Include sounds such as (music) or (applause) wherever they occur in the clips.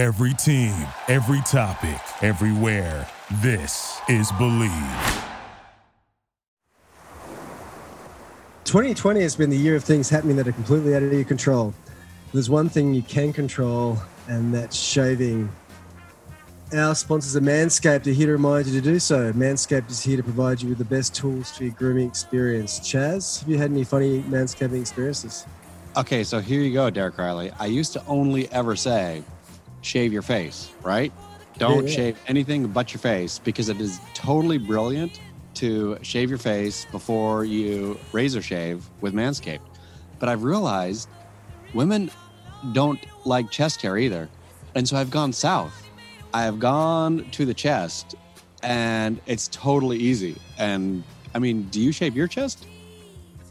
Every team, every topic, everywhere. This is Believe. 2020 has been the year of things happening that are completely out of your control. There's one thing you can control, and that's shaving. Our sponsors are Manscaped are here to remind you to do so. Manscaped is here to provide you with the best tools for your grooming experience. Chas, have you had any funny manscaping experiences? Okay, so here you go, Derek Rielly. I used to only ever say, shave your face, right? Don't Yeah, yeah. shave anything but your face because it is totally brilliant to shave your face before you razor shave with Manscaped. But I've realized women don't like chest hair either. And so I've gone south. I have gone to the chest and it's totally easy. And I mean, do you shave your chest?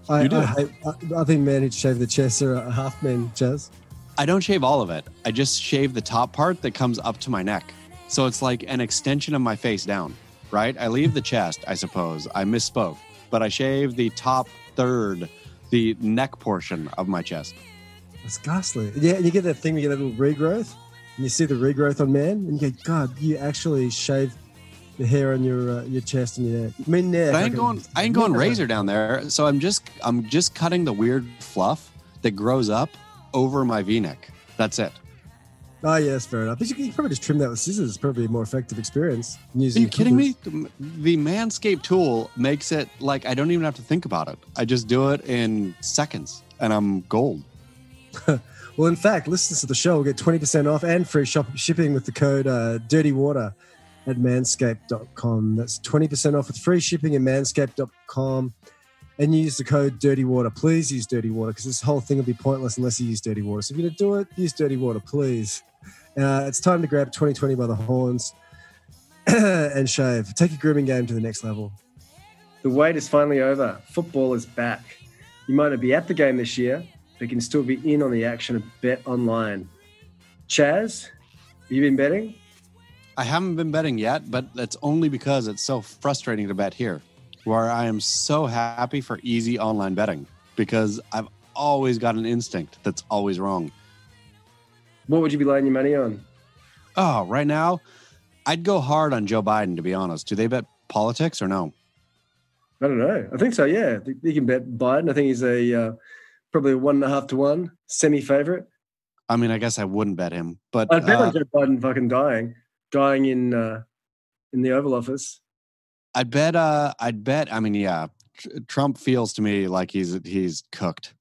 I, You do? I, I, I think men who shave the chest are a half men, Chas. I don't shave all of it. I just shave the top part that comes up to my neck. So it's like an extension of my face down, right? I leave the chest, I suppose. I misspoke, but I shave the top third, the neck portion of my chest. It's ghastly. Yeah, you get that thing, you get that little regrowth, and you see the regrowth on man, and you go, God, you actually shave the hair on your uh, your chest and your neck. I mean. But I ain't going I ain't going razor down there. So I'm just I'm just cutting the weird fluff that grows up over my V-neck. That's it. Oh, yeah, that's fair enough. You can, probably just trim that with scissors. It's probably a more effective experience. Are you kidding me? The Manscaped tool makes it like I don't even have to think about it. I just do it in seconds and I'm gold. (laughs) Well, in fact, listeners to the show will get 20% off and free shop, shipping with the code uh, Dirty Water at manscaped.com. That's 20% off with free shipping at manscaped.com. And use the code Dirty Water. Please use Dirty Water because this whole thing will be pointless unless you use Dirty Water. So if you're going to do it, use Dirty Water, please. Uh, it's time to grab 2020 by the horns (clears throat) and shave. Take your grooming game to the next level. The wait is finally over. Football is back. You might not be at the game this year, but you can still be in on the action of Bet Online. Chas, have you been betting? I haven't been betting yet, but that's only because it's so frustrating to bet here, where I am so happy for easy online betting because I've always got an instinct that's always wrong. What would you be laying your money on? Oh, right now, I'd go hard on Joe Biden, to be honest. Do they bet politics or no? I don't know. I think so. Yeah, you can bet Biden. I think he's a uh, probably a one and a half to one semi favorite. I mean, I guess I wouldn't bet him, but I'd bet uh, on Joe Biden fucking dying, dying in uh, in the Oval Office. I'd bet. Uh, I'd bet. I mean, yeah, Tr- Trump feels to me like he's he's cooked.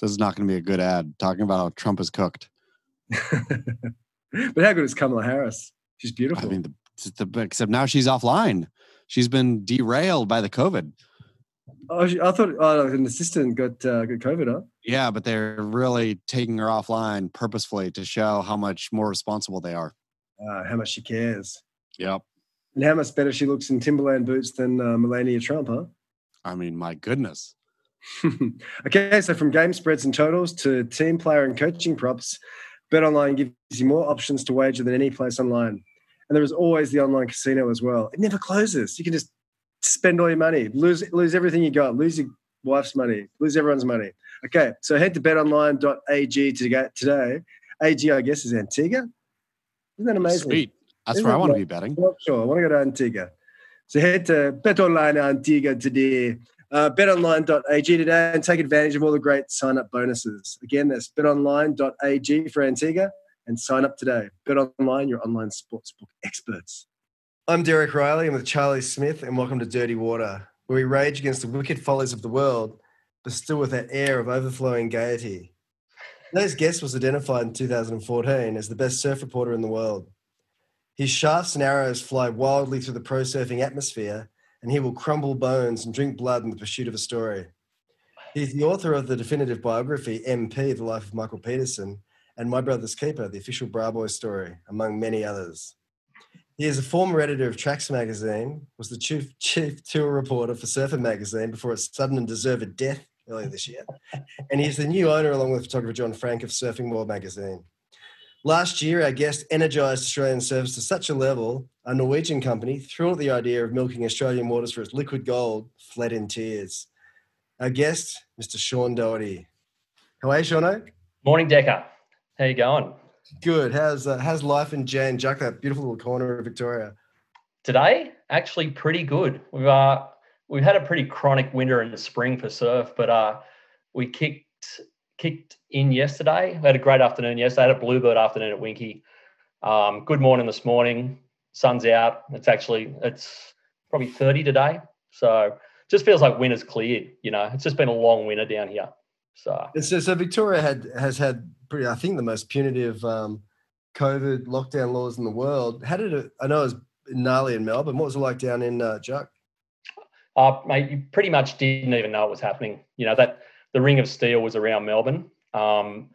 This is not going to be a good ad talking about how Trump is cooked. (laughs) but how good is Kamala Harris? She's beautiful. I mean, the, the except now she's offline. She's been derailed by the COVID. oh, she, I thought oh, an assistant got uh, got COVID. Huh? Yeah, but they're really taking her offline purposefully to show how much more responsible they are. Uh, how much she cares, Yep. And how much better she looks in Timberland boots than uh, Melania Trump, huh? I mean, my goodness. (laughs) okay, so from game spreads and totals to team player and coaching props, BetOnline gives you more options to wager than any place online. And there is always the online casino as well. It never closes. You can just spend all your money, lose lose everything you got, lose your wife's money, lose everyone's money. Okay, so head to betonline.ag to get today. AG, I guess, is Antigua. Isn't that amazing? Sweet. That's where I want to be betting. Sure. I want to go to Antigua. So head to BetOnline Antigua today. Uh, betonline.ag today and take advantage of all the great sign up bonuses. Again, that's betonline.ag for Antigua and sign up today. BetOnline, your online sportsbook experts. I'm Derek Rielly. I'm with Charlie Smith, and welcome to Dirty Water, where we rage against the wicked follies of the world, but still with that air of overflowing gaiety. Today's guest was identified in 2014 as the best surf reporter in the world. His shafts and arrows fly wildly through the pro surfing atmosphere, and he will crumble bones and drink blood in the pursuit of a story. He's the author of the definitive biography, MP, The Life of Michael Peterson, and My Brother's Keeper, The Official Bra Boys Story, among many others. He is a former editor of Tracks magazine, was the chief, chief tour reporter for Surfer magazine before its sudden and deserved death earlier this year. And he's the new owner, along with photographer John Frank, of Surfing World magazine. Last year, our guest energized Australian surfers to such a level, a Norwegian company, thrilled at the idea of milking Australian waters for its liquid gold, fled in tears. Our guest, Mr. Sean Doherty. How are you, Sean? Morning, Decker. How you going? Good. How's uh, how's life in Jan Juc, that beautiful little corner of Victoria? Today, actually, pretty good. We've uh, we've had a pretty chronic winter in the spring for surf, but uh, we kicked kicked in yesterday. We had a great afternoon yesterday. I had a bluebird afternoon at Winky. Um, good morning this morning. Sun's out. It's actually it's probably 30 today. So just feels like winter's cleared. You know, it's just been a long winter down here. So, so, so Victoria had has had pretty, I think, the most punitive um, COVID lockdown laws in the world. How did it? I know it was gnarly in Melbourne. What was it like down in uh, Juc? Uh, mate, you pretty much didn't even know it was happening. You know that the Ring of Steel was around Melbourne, um,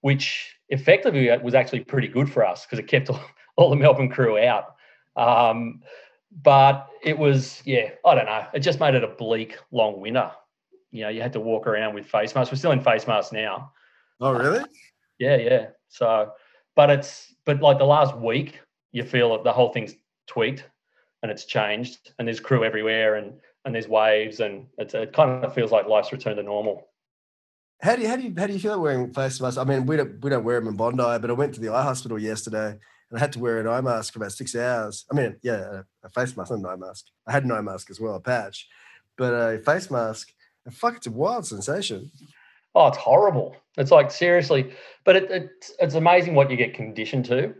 which effectively was actually pretty good for us because it kept all, (laughs) all, the Melbourne crew out. Um, but it was, yeah, I don't know. It just made it a bleak, long winter. You know, you had to walk around with face masks. We're still in face masks now. Oh, really? Yeah, yeah. So, but it's, but like the last week, you feel that the whole thing's tweaked and it's changed and there's crew everywhere and, and there's waves and it's, it kind of feels like life's returned to normal. How do you how do you how do you feel wearing face masks? I mean, we don't we don't wear them in Bondi, but I went to the eye hospital yesterday and I had to wear an eye mask for about six hours. I mean, yeah, a face mask, not an eye mask. I had an eye mask as well, a patch, but a face mask. And fuck, it's a wild sensation. Oh, it's horrible. It's like seriously, but it, it, it's amazing what you get conditioned to, and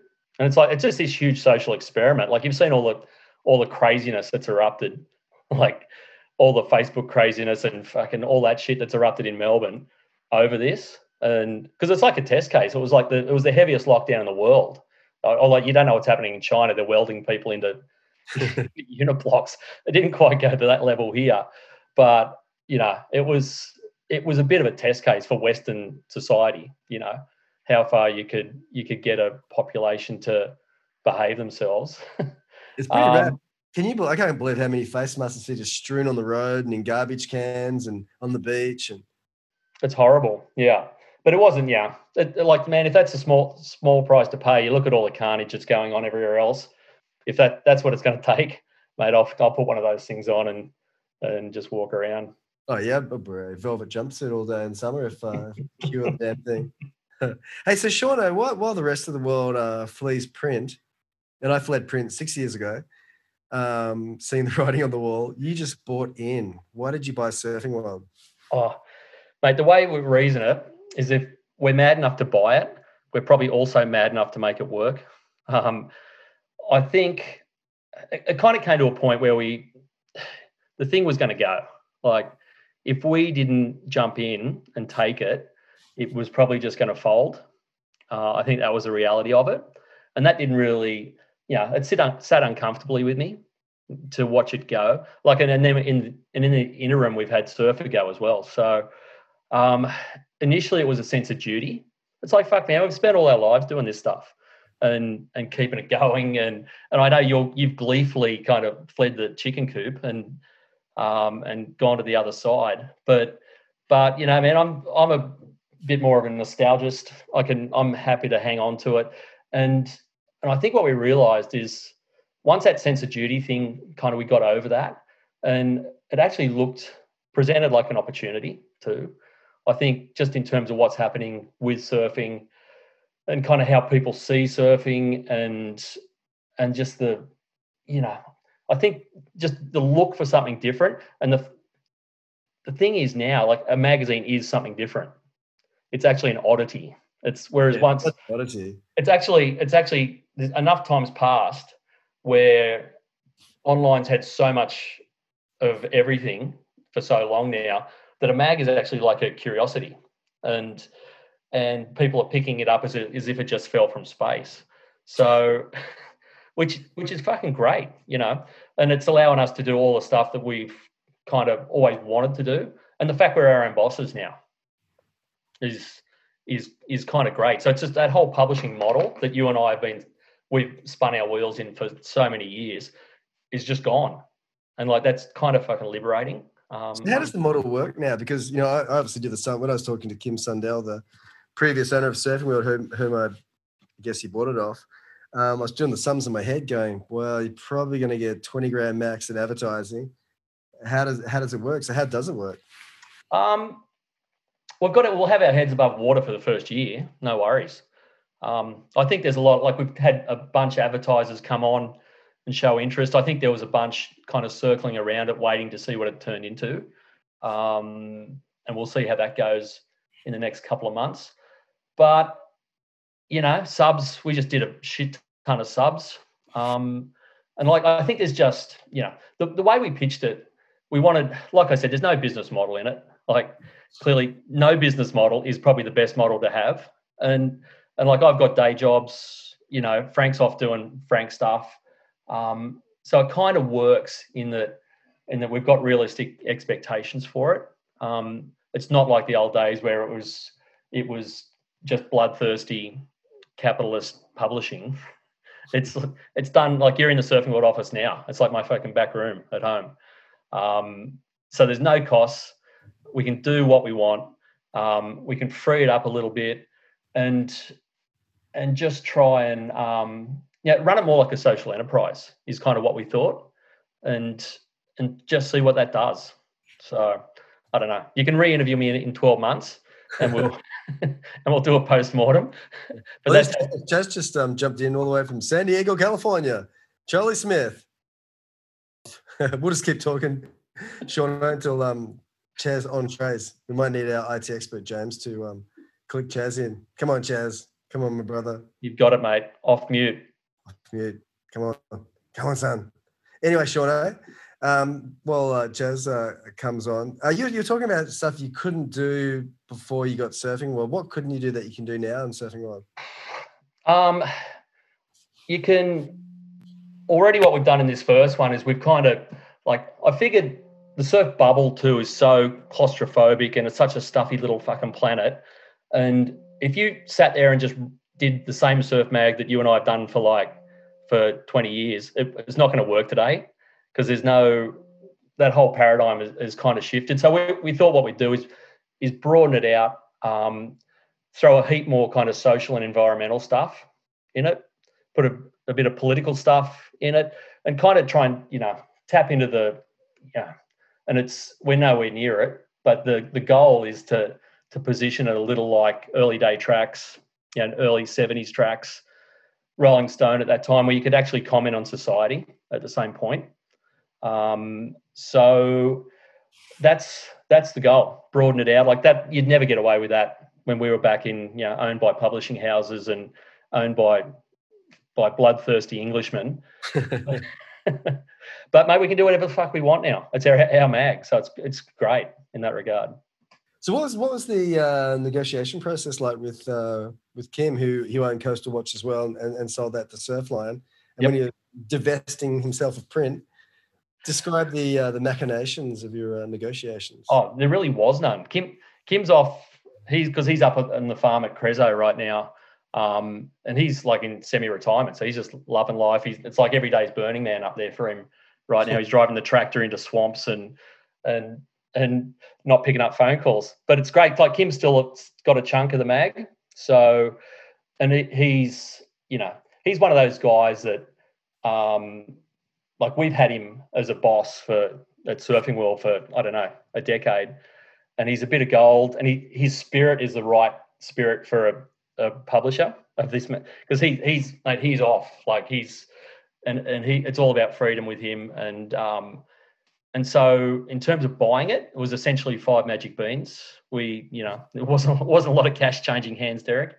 it's like it's just this huge social experiment. Like you've seen all the all the craziness that's erupted, (laughs) like all the Facebook craziness and fucking all that shit that's erupted in Melbourne over this, and because it's like a test case. It was like the it was the heaviest lockdown in the world or like you don't know what's happening in China. They're welding people into (laughs) (laughs) unit blocks. It didn't quite go to that level here, but you know, it was it was a bit of a test case for Western society. You know, how far you could you could get a population to behave themselves. (laughs) it's pretty um, bad. Can you? I can't believe how many face masks see just strewn on the road and in garbage cans and on the beach. And it's horrible. Yeah, but it wasn't. Yeah, it, like man, if that's a small small price to pay, you look at all the carnage that's going on everywhere else. If that that's what it's going (laughs) to take, mate, I'll I'll put one of those things on and and just walk around. Oh yeah, a velvet jumpsuit all day in summer if uh, cure the damn thing. (laughs) hey, so Sean, while, while the rest of the world uh, flees print, and I fled print six years ago, um, seeing the (laughs) writing on the wall, you just bought in. Why did you buy Surfing World? Oh, mate, the way we reason it is if we're mad enough to buy it, we're probably also mad enough to make it work. Um, I think it, it kind of came to a point where we, the thing was going to go. Like, if we didn't jump in and take it, it was probably just going to fold. Uh, I think that was the reality of it, and that didn't really, yeah, it sat, un- sat uncomfortably with me to watch it go. Like, and then in and in the interim, we've had Surfer go as well. So, um, initially it was a sense of duty. It's like, fuck man, we've spent all our lives doing this stuff and and keeping it going. And and I know you're you've gleefully kind of fled the chicken coop and um and gone to the other side. But but you know, man, I'm I'm a bit more of a nostalgist. I can I'm happy to hang on to it. And and I think what we realized is once that sense of duty thing kind of we got over that and it actually looked presented like an opportunity too I think just in terms of what's happening with surfing and kind of how people see surfing and and just the you know I think just the look for something different and the the thing is now like a magazine is something different. It's actually an oddity. It's whereas yeah, once oddity. It's actually it's actually enough times past where online's had so much of everything for so long now that a mag is actually like a curiosity, and and people are picking it up as, a, as if it just fell from space. So, (laughs) which which is fucking great, you know, and it's allowing us to do all the stuff that we've kind of always wanted to do, and the fact we're our own bosses now is is is kind of great. So it's just that whole publishing model that you and I have been we've spun our wheels in for so many years is just gone, and like that's kind of fucking liberating. Um, so how does the model work now? Because you know, I, obviously did the sun when I was talking to Kim Sundell, the previous owner of Surfing World, whom, whom I guess he bought it off. Um, I was doing the sums in my head, going, "Well, you're probably going to get 20 grand max in advertising. How does how does it work? So how does it work?" Um, we've got it. We'll have our heads above water for the first year. No worries. Um, I think there's a lot, like we've had a bunch of advertisers come on and show interest. I think there was a bunch kind of circling around it, waiting to see what it turned into. Um, and we'll see how that goes in the next couple of months. But, you know, subs, we just did a shit ton of subs. Um, and like, I think there's just, you know, the, the way we pitched it, we wanted, like I said, there's no business model in it. Like, clearly, no business model is probably the best model to have. And, and like, I've got day jobs, you know, Frank's off doing Frank stuff. Um, so it kind of works in that, in that we've got realistic expectations for it. Um, it's not like the old days where it was, it was just bloodthirsty capitalist publishing. (laughs) It's it's done like you're in the surfing world office now. It's like my fucking back room at home. Um, so there's no costs. We can do what we want. Um, we can free it up a little bit, and and just try and um, yeah, run it more like a social enterprise is kind of what we thought, and and just see what that does. So I don't know. You can re-interview me in, in 12 months, and we'll (laughs) (laughs) and we'll do a post-mortem. But well, that's just just um, jumped in all the way from San Diego, California. Charlie Smith. (laughs) we'll just keep talking, Sean, until um, Chas on trace. We might need our IT expert James to um, click Chas in. Come on, Chas. Come on, my brother. You've got it, mate. Off mute. Mute. Come on. Come on, son. Anyway, Sean, um, well, uh, Chas uh, comes on. Uh, you, you're talking about stuff you couldn't do before you got surfing Well, What couldn't you do that you can do now in surfing world? Um, you can already what we've done in this first one is we've kind of like I figured the surf bubble too is so claustrophobic and it's such a stuffy little fucking planet. And if you sat there and just did the same surf mag that you and I have done for like for 20 years, it, it's not going to work today because there's no that whole paradigm is, is kind of shifted. So we, we thought what we'd do is is broaden it out, um, throw a heap more kind of social and environmental stuff in it, put a, a bit of political stuff in it, and kind of try and you know tap into the yeah. And it's we're nowhere near it, but the the goal is to to position it a little like early day tracks, you know, early '70s tracks, Rolling Stone at that time, where you could actually comment on society at the same point. Um, so that's that's the goal. Broaden it out like that. You'd never get away with that when we were back in, you know, owned by publishing houses and owned by by bloodthirsty Englishmen. (laughs) but mate, we can do whatever the fuck we want now. It's our our mag, so it's it's great in that regard. So what was what was the uh, negotiation process like with uh, with Kim, who who owned Coastal Watch as well, and, and sold that to Surfline, and yep. when you're divesting himself of print, Describe the uh, the machinations of your uh, negotiations. Oh, there really was none. Kim Kim's off. He's because he's up on the farm at Crezo right now, um, and he's like in semi-retirement, so he's just loving life. He's it's like every day's Burning Man up there for him right now. (laughs) He's driving the tractor into swamps and and and not picking up phone calls. But it's great. Like Kim's still got a chunk of the mag, so and he's you know he's one of those guys that um, like we've had him as a boss for at Surfing World for I don't know a decade, and he's a bit of gold, and he his spirit is the right spirit for a, a publisher of this because he he's like he's off. Like he's and and he it's all about freedom with him. And um and so in terms of buying it it was essentially five magic beans we you know it wasn't (laughs) wasn't a lot of cash changing hands derek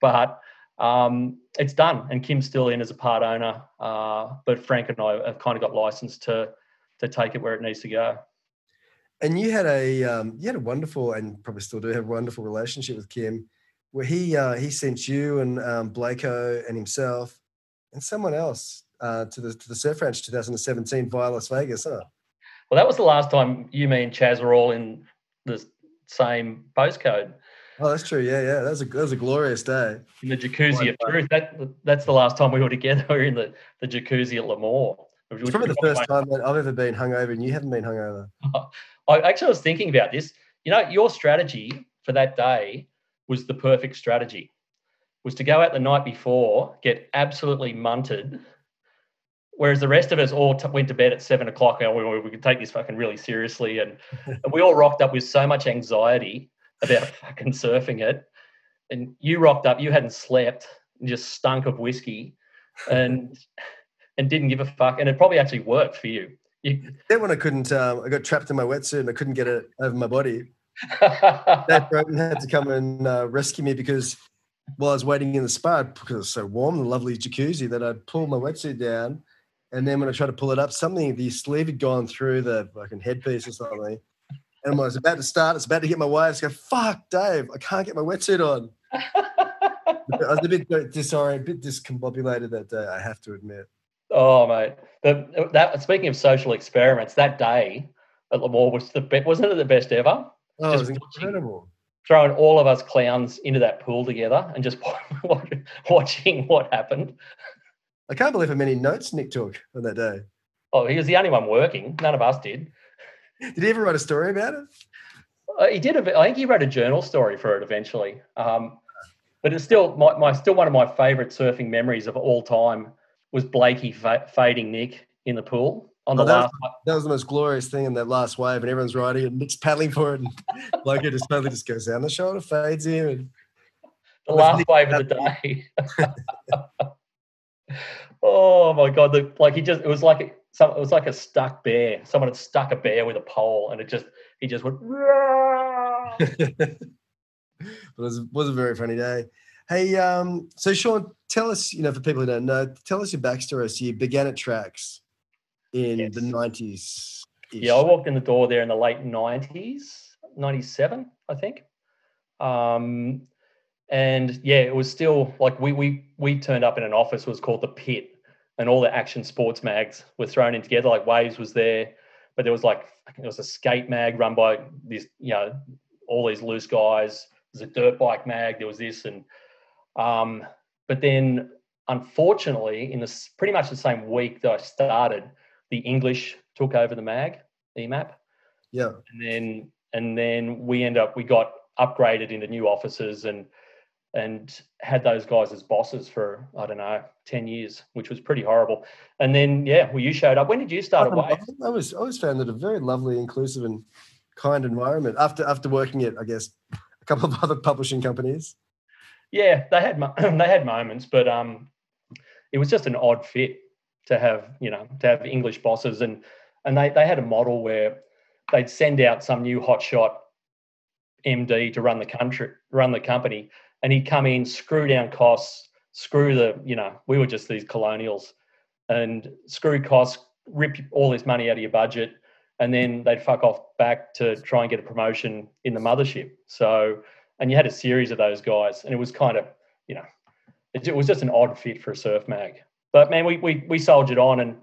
but um, it's done, and Kim's still in as a part owner. Uh, but Frank and I have kind of got licensed to to take it where it needs to go. And you had a um, you had a wonderful and probably still do have a wonderful relationship with Kim, where he uh, he sent you and um, Blakeo and himself and someone else uh, to the to the Surf Ranch 2017 via Las Vegas, huh? Well, that was the last time you, me, and Chaz were all in the same postcode. Oh, that's true. Yeah, yeah. That was a that was a glorious day. In the jacuzzi of truth. That that's the last time we were (laughs) together. We were in the, the jacuzzi at Lemoore. It's probably the first time that I've ever been hungover, and you haven't been hungover. (laughs) I actually was thinking about this. You know, your strategy for that day was the perfect strategy. Was to go out the night before, get absolutely munted, whereas the rest of us all t- went to bed at seven o'clock. And we, we could take this fucking really seriously, and, (laughs) and we all rocked up with so much anxiety about (laughs) fucking surfing it. and you rocked up. You hadn't slept and just stunk of whiskey, and (laughs) and didn't give a fuck. And it probably actually worked for you. you Then when I couldn't, um, I got trapped in my wetsuit and I couldn't get it over my body. Dave Broden had to come and uh, rescue me because while I was waiting in the spa, because it was so warm, the lovely jacuzzi, that I'd pull my wetsuit down. And then when I tried to pull it up, something, the sleeve had gone through the fucking headpiece or something. And when I was about to start, it's about to hit my waves. Go, fuck, Dave, I can't get my wetsuit on. (laughs) I was a bit disoriented, a bit discombobulated that day, I have to admit. oh mate, the, that speaking of social experiments, that day at Lemoore was the be- wasn't it the best ever? Oh, it was Just watching- incredible. Throwing all of us clowns into that pool together and just (laughs) watching what happened. I can't believe how many notes Nick took on that day. Oh, he was the only one working. None of us did. Did he ever write a story about it? Uh, he did. A, I think he wrote a journal story for it eventually. Um, but it's still my, my still one of my favourite surfing memories of all time was Blakey fa- fading Nick in the pool on the Oh, that was- last. That was the most glorious thing in that last wave, and everyone's riding and Nick's paddling for it, and (laughs) like it just totally just goes down the shoulder, fades him, and the last wave of the (laughs) day. (laughs) oh my god! The, like he just it was like a, some, it was like a stuck bear. Someone had stuck a bear with a pole, and it just he just went. (laughs) But it was, was a very funny day. Hey, um, so Sean, tell us, you know, for people who don't know, tell us your backstory. So you began at tracks in Yes. the nineties. Yeah, I walked in the door there in the late nineties, ninety seven, I think. Um, and yeah, it was still like we we we turned up in an office was called the Pit, and all the action sports mags were thrown in together. Like Waves was there, but there was like there was a skate mag run by this, you know, all these loose guys. There's a dirt bike mag. There was this, and um, but then unfortunately, in this pretty much the same week that I started, the English took over the mag, EMAP, Yeah. and then and then we end up we got upgraded into new offices and and had those guys as bosses for I don't know ten years, which was pretty horrible. And then yeah, well you showed up. When did you start Waves? I was I always found it a very lovely, inclusive, and kind environment. After after working at, I guess, a couple of (laughs) other publishing companies. Yeah, they had (clears throat) they had moments, but um, it was just an odd fit to have you know to have English bosses and and they they had a model where they'd send out some new hotshot MD to run the country run the company, and he'd come in, screw down costs, screw the you know we were just these colonials, and screw costs, rip all this money out of your budget, and then they'd fuck off back to try and get a promotion in the mothership. So and you had a series of those guys, and it was kind of, you know, it, it was just an odd fit for a surf mag. But man, we we we soldiered on, and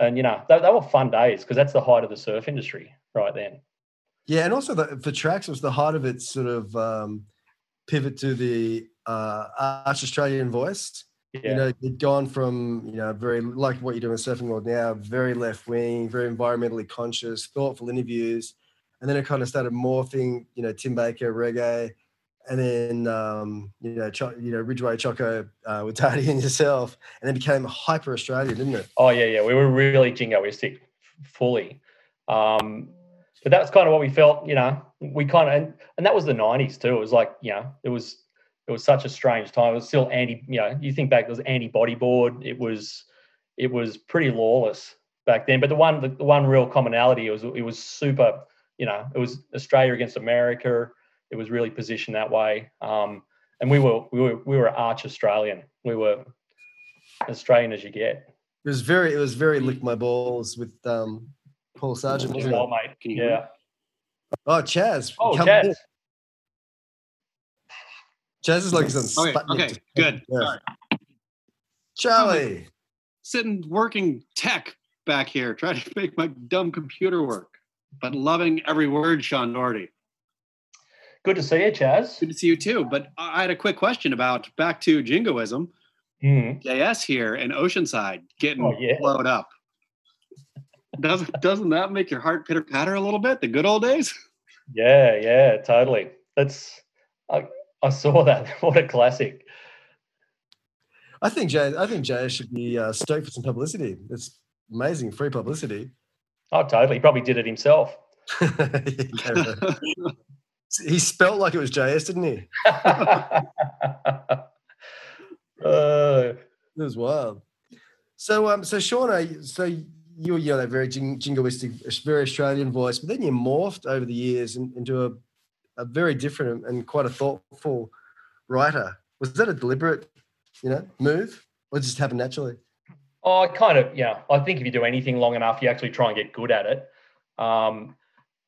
and you know, they, they were fun days because that's the height of the surf industry right then. Yeah, and also the, for tracks, it was the height of its sort of um, pivot to the uh, Arch Australian voice. Yeah, You know, it'd gone from you know very like what you're doing in surfing world now, very left wing, very environmentally conscious, thoughtful interviews, and then it kind of started morphing. You know, Tim Baker, reggae, and then um, you know, Cho- you know, Ridgeway Choco uh, with Darty and yourself, and then became hyper Australian, didn't it? Oh yeah, yeah, we were really jingoistic, fully. Um, but that's kind of what we felt. You know, we kind of, and, and that was the '90s too. It was like, you know, it was it was such a strange time. It was still anti. You know, you think back, there was anti bodyboard. It was it was pretty lawless back then. But the one the, the one real commonality was it was super. You know, it was Australia against America. It was really positioned that way. Um, and we were we were we were arch Australian. We were Australian as you get. It was very, it was very lick my balls with um, Paul Sargent, wasn't it? mate. Can you hear? Yeah. Oh, Chas. Oh, come Chas. in. Chas is like he's on Okay, okay, good. Yeah. Sorry. Charlie. Sitting working tech back here, trying to make my dumb computer work, but loving every word, Sean Doherty. Good to see you, Chas. Good to see you too. But I I had a quick question about back to jingoism. Mm. JS here in Oceanside getting Oh, yeah. blowed up. Doesn't doesn't that make your heart pitter patter a little bit? The good old days. Yeah, yeah, totally. That's I, I saw that. (laughs) what a classic. I think Jay. I think Jay should be uh, stoked for some publicity. It's amazing, free publicity. Oh, totally. He probably did it himself. (laughs) He spelt like it was JS, didn't he? (laughs) uh, It was wild. So, um, so Shauna, so you you know, that very jing- jingoistic, very Australian voice, but then you morphed over the years in, into a, a very different and quite a thoughtful writer. Was that a deliberate, you know, move, or just happened naturally? Oh, I kind of, yeah. I think if you do anything long enough, you actually try and get good at it. Um,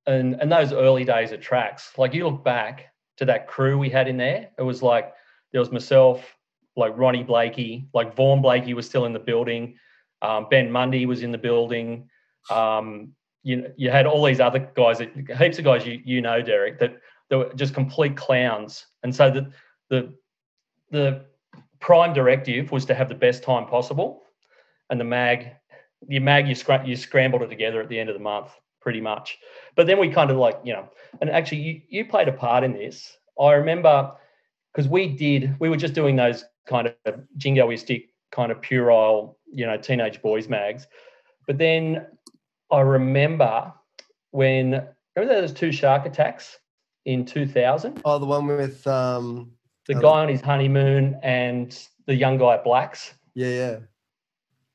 and and those early days of tracks, like you look back to that crew we had in there, it was like there was myself, like Ronnie Blakey, like Vaughan Blakey was still in the building, um, Ben Mondy was in the building. Um, you you had all these other guys, that, heaps of guys you you know, Derek, that that were just complete clowns. And so the the the prime directive was to have the best time possible, and the mag, the mag you scra- you scrambled it together at the end of the month, pretty much. But then we kind of like you know, and actually you you played a part in this. I remember because we did we were just doing those kind of jingoistic kind of puerile you know teenage boys mags, but then I remember when remember those two shark attacks in 2000 Oh, the one with, um, the Um, guy on his honeymoon and the young guy at blacks. Yeah, yeah.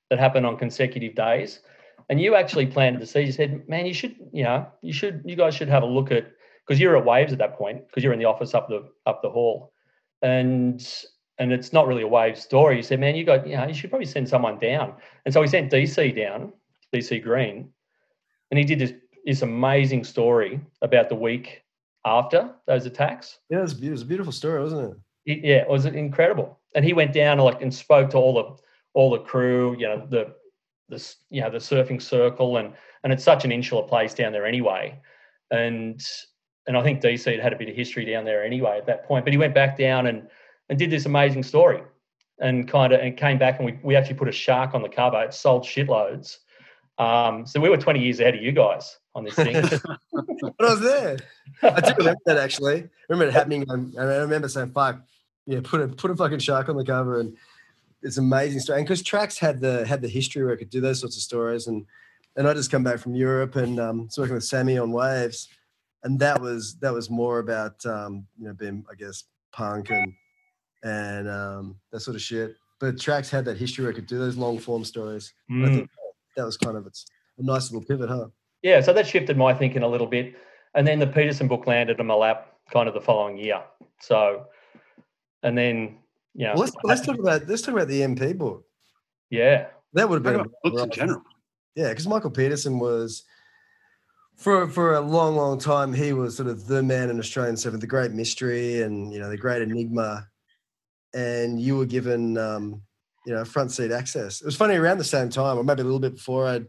that happened on consecutive days. And you actually planted the seed. You said man you should you know you should you guys should have a look at because you're at waves at that point because you're in the office up the up the hall. And and it's not really a wave story you said man you got you know you should probably send someone down and so he sent dc down dc green and he did this this amazing story about the week after those attacks Yeah, it was, it was a beautiful story, wasn't it? it- yeah, it was incredible. And he went down like and spoke to all the all the crew, you know, the the you know the surfing circle, and and it's such an insular place down there anyway. And and I think DC had had a bit of history down there anyway at that point. But he went back down and and did this amazing story, and kind of and came back and we we actually put a shark on the cover. It sold shitloads. Um, so we were 20 years ahead of you guys on this thing. (laughs) But I was there. I do remember that actually. I remember it happening, and I remember saying, "Fuck, yeah, put a put a fucking shark on the cover." And it's an amazing story. And because Tracks had the had the history where it could do those sorts of stories, and and I just come back from Europe and um, was working with Sammy on Waves, and that was that was more about um, you know being I guess punk and and um, that sort of shit. But tracks had that history where it could do those long form stories. And I Mm. think that was kind of its a nice little pivot, huh? Yeah, so that shifted my thinking a little bit. And then the Peterson book landed in my lap kind of the following year. So, and then, you know, Well, let's let's talk about let's talk about the MP book. yeah, That would have been about books in general. Yeah, because Michael Peterson was for for a long, long time. He was sort of the man in Australian seven, the great mystery, and you know the great enigma. And you were given, um, you know, front seat access. It was funny around the same time, or maybe a little bit before. I'd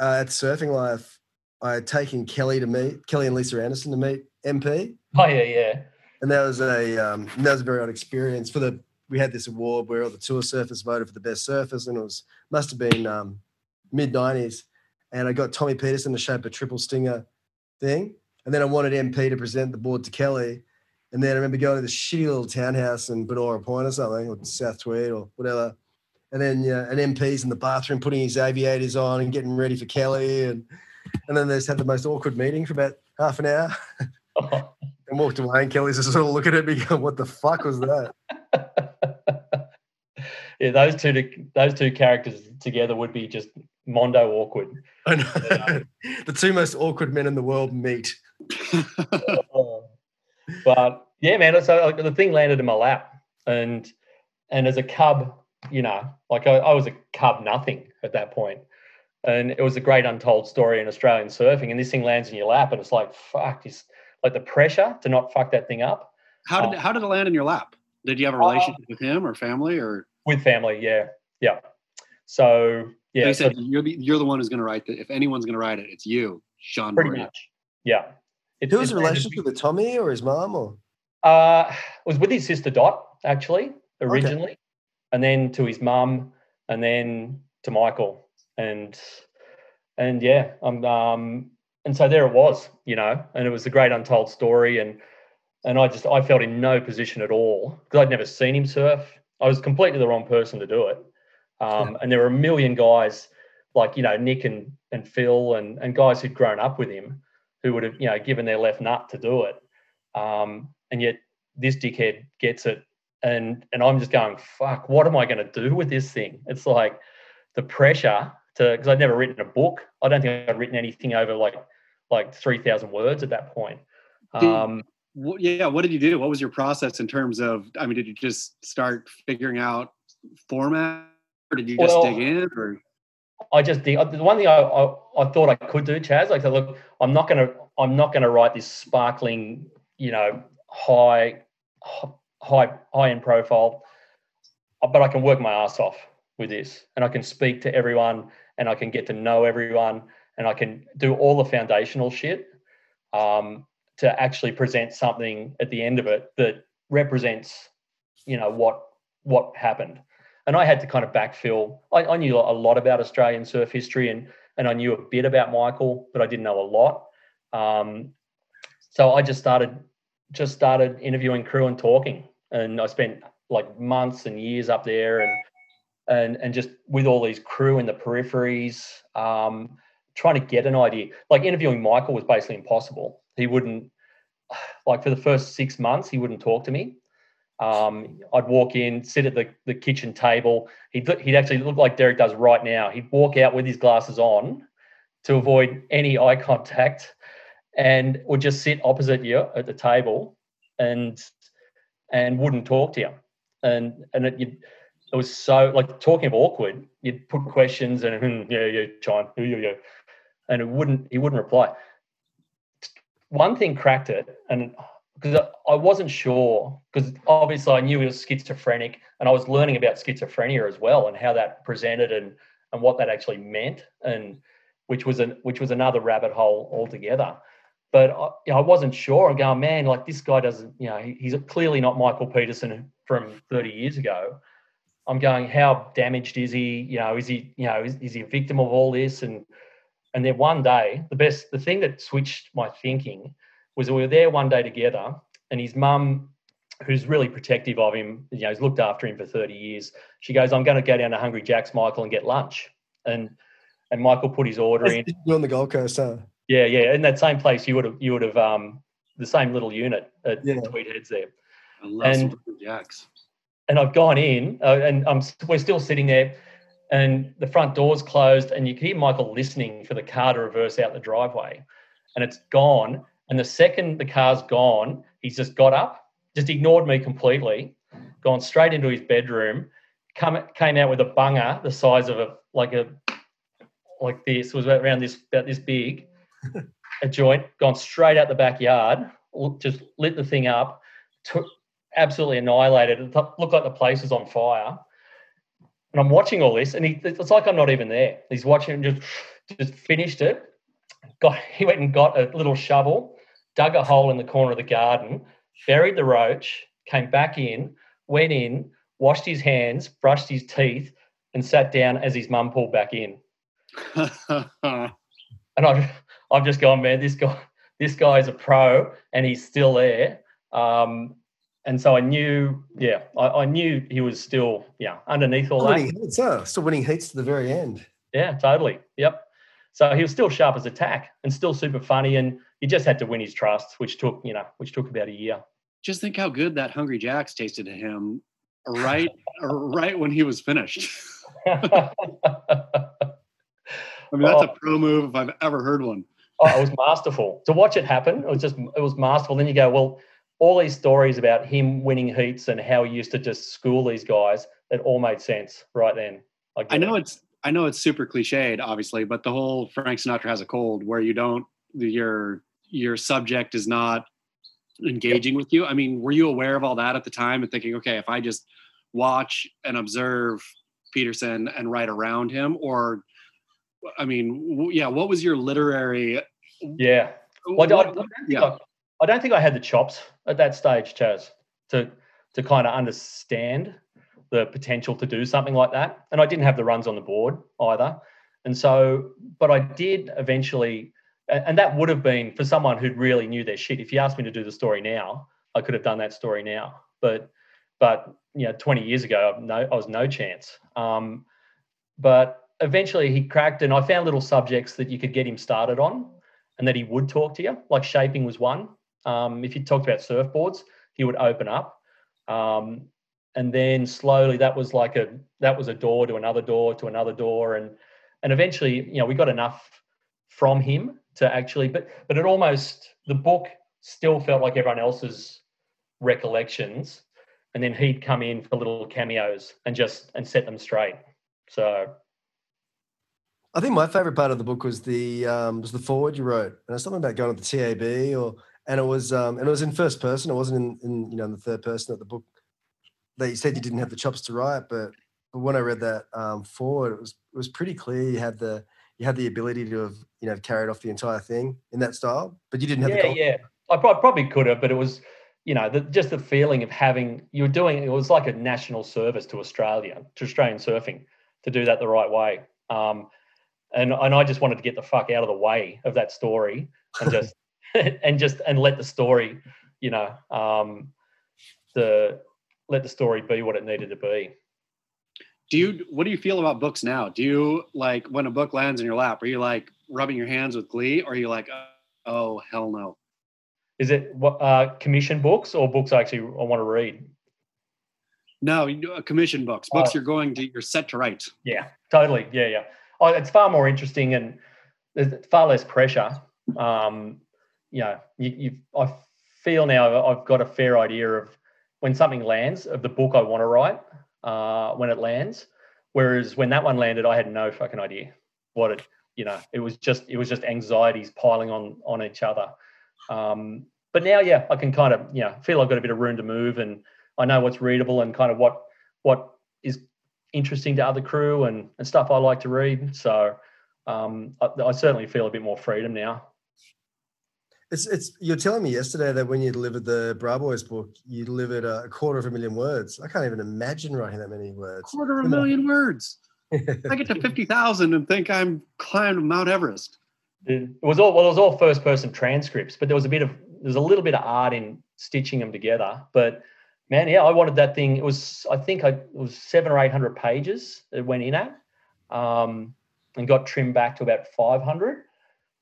uh, at Surfing Life, I had taken Kelly to meet Kelly and Lisa Andersen to meet MP, oh yeah, yeah, and that was a um, that was a very odd experience. For the we had this award where all the tour surfers voted for the best surfers, and it was must have been um, mid '90s. And I got Tommy Peterson to shape a triple stinger thing, and then I wanted MP to present the board to Kelly. And then I remember going to this shitty little townhouse in Banora Point or something, or South Tweed or whatever. And then yeah, an MP's in the bathroom putting his aviators on and getting ready for Kelly, and and then they just had the most awkward meeting for about half an hour. (laughs) and walked away, and Kelly's just sort of looking at me, going, "What the fuck was that?" (laughs) yeah. Those two, those two characters together would be just mondo awkward. I know. (laughs) the two most awkward men in the world meet. But yeah, man. So like, the thing landed in my lap, and and as a cub, you know, like I, I was a cub nothing at that point, and it was a great untold story in Australian surfing. And this thing lands in your lap, and it's like fuck, this like the pressure to not fuck that thing up How did Oh. how did it land in your lap? Did you have a Uh, relationship with him or family or? with family. Yeah, yeah. So yeah, they so said you're the you're the one who's going to write it. If anyone's going to write it, it's you, Sean. pretty Murray. much. Yeah. It, Who was it the landed- relationship with Tommy or his mom? Or Uh, it was with his sister Dot actually originally, and then to his mum, and then to Michael, and and yeah, um, um, and so there it was, you know, and it was a great untold story, and and I just I felt in no position at all because I'd never seen him surf. I was completely the wrong person to do it, um, and there were a million guys like you know Nick and and Phil and and guys who'd grown up with him who would have you know given their left nut to do it um, and yet this dickhead gets it, and and I'm just going, fuck, what am I going to do with this thing? It's like the pressure to because I'd never written a book. I don't think I'd written anything over like like three thousand words at that point. Um, yeah, what did you do? What was your process in terms of? I mean, did you just start figuring out format, or did you just well, dig in? Or I just the, the one thing I, I, I thought I could do, Chas. Like, look, I'm not gonna I'm not gonna write this sparkling, you know, high high high end profile, but I can work my ass off with this, and I can speak to everyone, and I can get to know everyone, and I can do all the foundational shit. Um, to actually present something at the end of it that represents, you know, what what happened. And I had to kind of backfill. I, I knew a lot about Australian surf history and and I knew a bit about Michael, but I didn't know a lot. Um, so I just started just started interviewing crew and talking, and I spent like months and years up there and and and just with all these crew in the peripheries, um, trying to get an idea. Like interviewing Michael was basically impossible he wouldn't like for the first six months he wouldn't talk to me um, I'd walk in, sit at the, the kitchen table. He'd, he'd actually look like Derek does right now. He'd walk out with his glasses on to avoid any eye contact and would just sit opposite you at the table and and wouldn't talk to you. And and it, it was so like talking of awkward. You'd put questions and hmm, yeah yeah John yeah yeah, and it wouldn't he wouldn't reply one thing cracked it, and because I wasn't sure, because obviously I knew he was schizophrenic, and I was learning about schizophrenia as well, and how that presented, and and what that actually meant, and which was an which was another rabbit hole altogether. But I, you know, I wasn't sure. I'm going, man, like this guy doesn't, you know, he, he's clearly not Michael Peterson from 30 years ago. I'm going, how damaged is he? You know, is he, you know, is, is he a victim of all this? And and then one day, the best, the thing that switched my thinking was we were there one day together, and his mum, who's really protective of him, you know, has looked after him for 30 years. She goes, "I'm going to go down to Hungry Jack's, Michael, and get lunch." And and Michael put his order in. You're on the Gold Coast, huh? Yeah, yeah, in that same place, you would have you would have um the same little unit at yeah. Tweed Heads there. I love and, Jacks. And I've gone in, uh, and I'm we're still sitting there and the front door's closed, and you can hear Michael listening for the car to reverse out the driveway, and it's gone. And the second the car's gone, he's just got up, just ignored me completely, gone straight into his bedroom, come came out with a bunger the size of a like a like this was around this about this big, (laughs) a joint, gone straight out the backyard, just lit the thing up, took absolutely annihilated. It looked like the place was on fire and I'm watching all this, and he, it's like I'm not even there. He's watching and just just finished it. Got (laughs) he went and got a little shovel, dug a hole in the corner of the garden, buried the roach, came back in, went in, washed his hands, brushed his teeth, and sat down as his mum pulled back in. (laughs) and I've I've just gone, man, this guy this guy is a pro, and he's still there. Um, and so I knew, yeah, I, I, knew he was still, yeah, underneath all that. Heats, huh? Still winning heats to the very end. Yeah, totally. Yep. So he was still sharp as a tack and still super funny, and he just had to win his trust, which took, you know, which took about a year. Just think how good that Hungry Jacks tasted to him, (laughs) right, right when he was finished. (laughs) I mean, that's oh. a pro move if I've ever heard one. oh, it was masterful to watch it happen. It was just, it was masterful. Then you go, well all these stories about him winning heats and how he used to just school these guys, it all made sense right then. I, I know it. it's I know it's super cliched, obviously, but the whole Frank Sinatra has a cold where you don't your your subject is not engaging with you. I mean, were you aware of all that at the time and thinking, okay, if I just watch and observe Peterson and write around him, or I mean, yeah, what was your literary? Yeah, well, what, I, I, yeah. I don't think I had the chops at that stage, Chas, to to kind of understand the potential to do something like that. And I didn't have the runs on the board either. And so, but I did eventually, and that would have been for someone who really knew their shit. If you asked me to do the story now, I could have done that story now. But, but you know, 20 years ago, no, I was no chance. Um, but eventually he cracked, and I found little subjects that you could get him started on, and that he would talk to you. Like shaping was one. Um, if you talked about surfboards, he would open up. Um, and then slowly that was like a that was a door to another door to another door and and eventually you know we got enough from him to actually but but it almost the book still felt like everyone else's recollections and then he'd come in for little cameos and just and set them straight so I think my favorite part of the book was the um, was the foreword you wrote, and it's something about going to the TAB, or and it was um, and it was in first person. It wasn't in, in you know in the third person of the book. That you said you didn't have the chops to write, but but when I read that um, foreword, it was it was pretty clear you had the you had the ability to have you know carried off the entire thing in that style, but you didn't have. Yeah, the yeah. I probably could have, but it was you know the, just the feeling of having you were doing it was like a national service to Australia to Australian surfing to do that the right way. Um, and and I just wanted to get the fuck out of the way of that story and just (laughs) and just and let the story, you know, um, the let the story be what it needed to be. Do you what do you feel about books now? Do you like when a book lands in your lap? Are you like rubbing your hands with glee, or are you like, oh hell no? Is it what uh, commission books or books I actually I want to read? No, commission books. Books oh. you're going to you're set to write. Yeah, totally. Yeah, yeah oh, it's far more interesting and there's far less pressure. Um, you know, you, you, I feel now I've got a fair idea of when something lands of the book I want to write uh, when it lands. Whereas when that one landed, I had no fucking idea what it. You know, it was just it was just anxieties piling on on each other. Um, but now, yeah, I can kind of you know feel I've got a bit of room to move, and I know what's readable and kind of what what is interesting to other crew and, and stuff I like to read. So um, I, I, certainly feel a bit more freedom now. It's it's you're telling me yesterday that when you delivered the Bra Boys book, you delivered a quarter of a million words. I can't even imagine writing that many words. Quarter of a million words. (laughs) I get to fifty thousand and think I'm climbing Mount Everest. It was all well. It was all first person transcripts, but there was a bit of there's a little bit of art in stitching them together. But man, yeah, I wanted that thing. It was, I think, I, it was seven or eight hundred pages it went in at, um, and got trimmed back to about five hundred.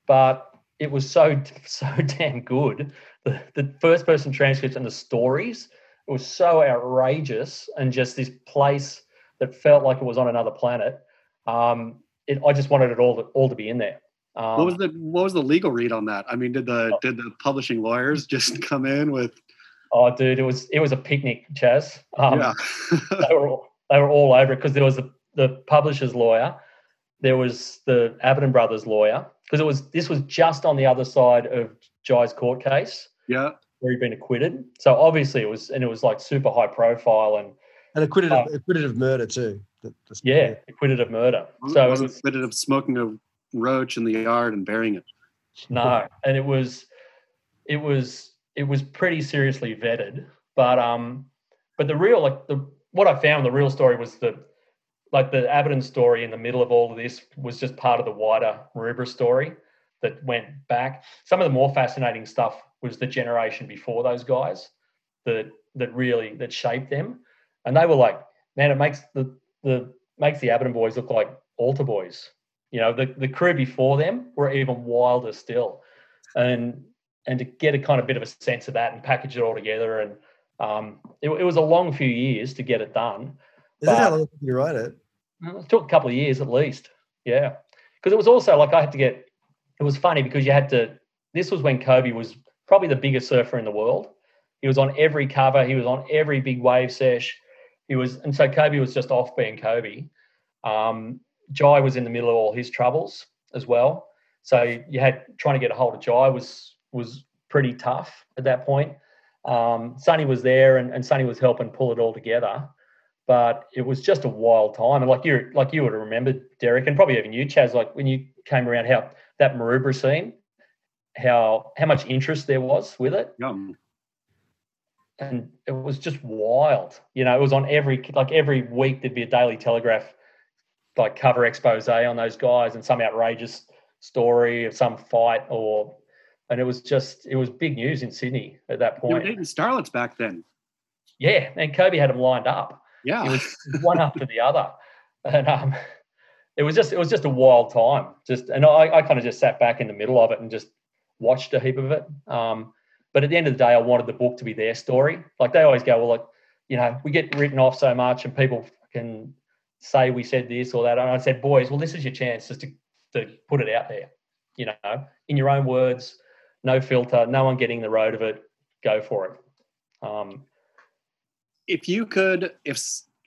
But it was so (laughs) so damn good. The, the first person transcripts and the stories it was so outrageous, and just this place that felt like it was on another planet. Um, it, I just wanted it all to, all to be in there. Um, what was the what was the legal read on that? I mean, did the oh. did the publishing lawyers (laughs) just come in with Oh, dude, it was it was a picnic, Chas. Um, yeah. (laughs) they were all, they were all over it because there was the, the publisher's lawyer, there was the Abberton Brothers lawyer because it was this was just on the other side of Jai's court case. Yeah, where he'd been acquitted. So obviously it was and it was like super high profile and and acquitted of, um, acquitted of murder too. yeah, acquitted of murder. So it was acquitted of smoking a roach in the yard and burying it. No, and it was it was it was pretty seriously vetted. But um, but the real like the what I found the real story was the like the Abberton story in the middle of all of this was just part of the wider Maroubra story that went back. Some of the more fascinating stuff was the generation before those guys that that really that shaped them, and they were like, man, it makes the the makes the Abberton boys look like altar boys. You know, the the crew before them were even wilder still, and and to get a kind of bit of a sense of that and package it all together. And um, it, it, was a long few years to get it done. Is that how long did you write it? It took a couple of years at least. Yeah, because it was also like I had to get. It was funny because you had to. This was when Koby was probably the biggest surfer in the world. He was on every cover. He was on every big wave sesh. He was, and so Koby was just off being Koby. Um, Jai was in the middle of all his troubles as well. So you had trying to get a hold of Jai was was pretty tough at that point. Um, Sunny was there and, and Sunny was helping pull it all together. But it was just a wild time. And like you like you would have remembered, Derek, and probably even you, Chas, like when you came around how that Maroubra scene, how how much interest there was with it. Yum. And it was just wild. You know, it was on every like every week there'd be a Daily Telegraph like cover expose on those guys and some outrageous story of some fight or and it was just it was big news in Sydney at that point. You were dating starlets back then. Yeah, and Koby had them lined up. Yeah, it was (laughs) one after the other, and um, it was just it was just a wild time. Just and I, I kind of just sat back in the middle of it and just watched a heap of it. Um, But at the end of the day, I wanted the book to be their story. Like they always go, well, like, you know, we get written off so much and people can say we said this or that. And I said, boys, well, this is your chance just to, to put it out there, you know, in your own words, no filter, no one getting the road of it. Go for it. Um, if you could, if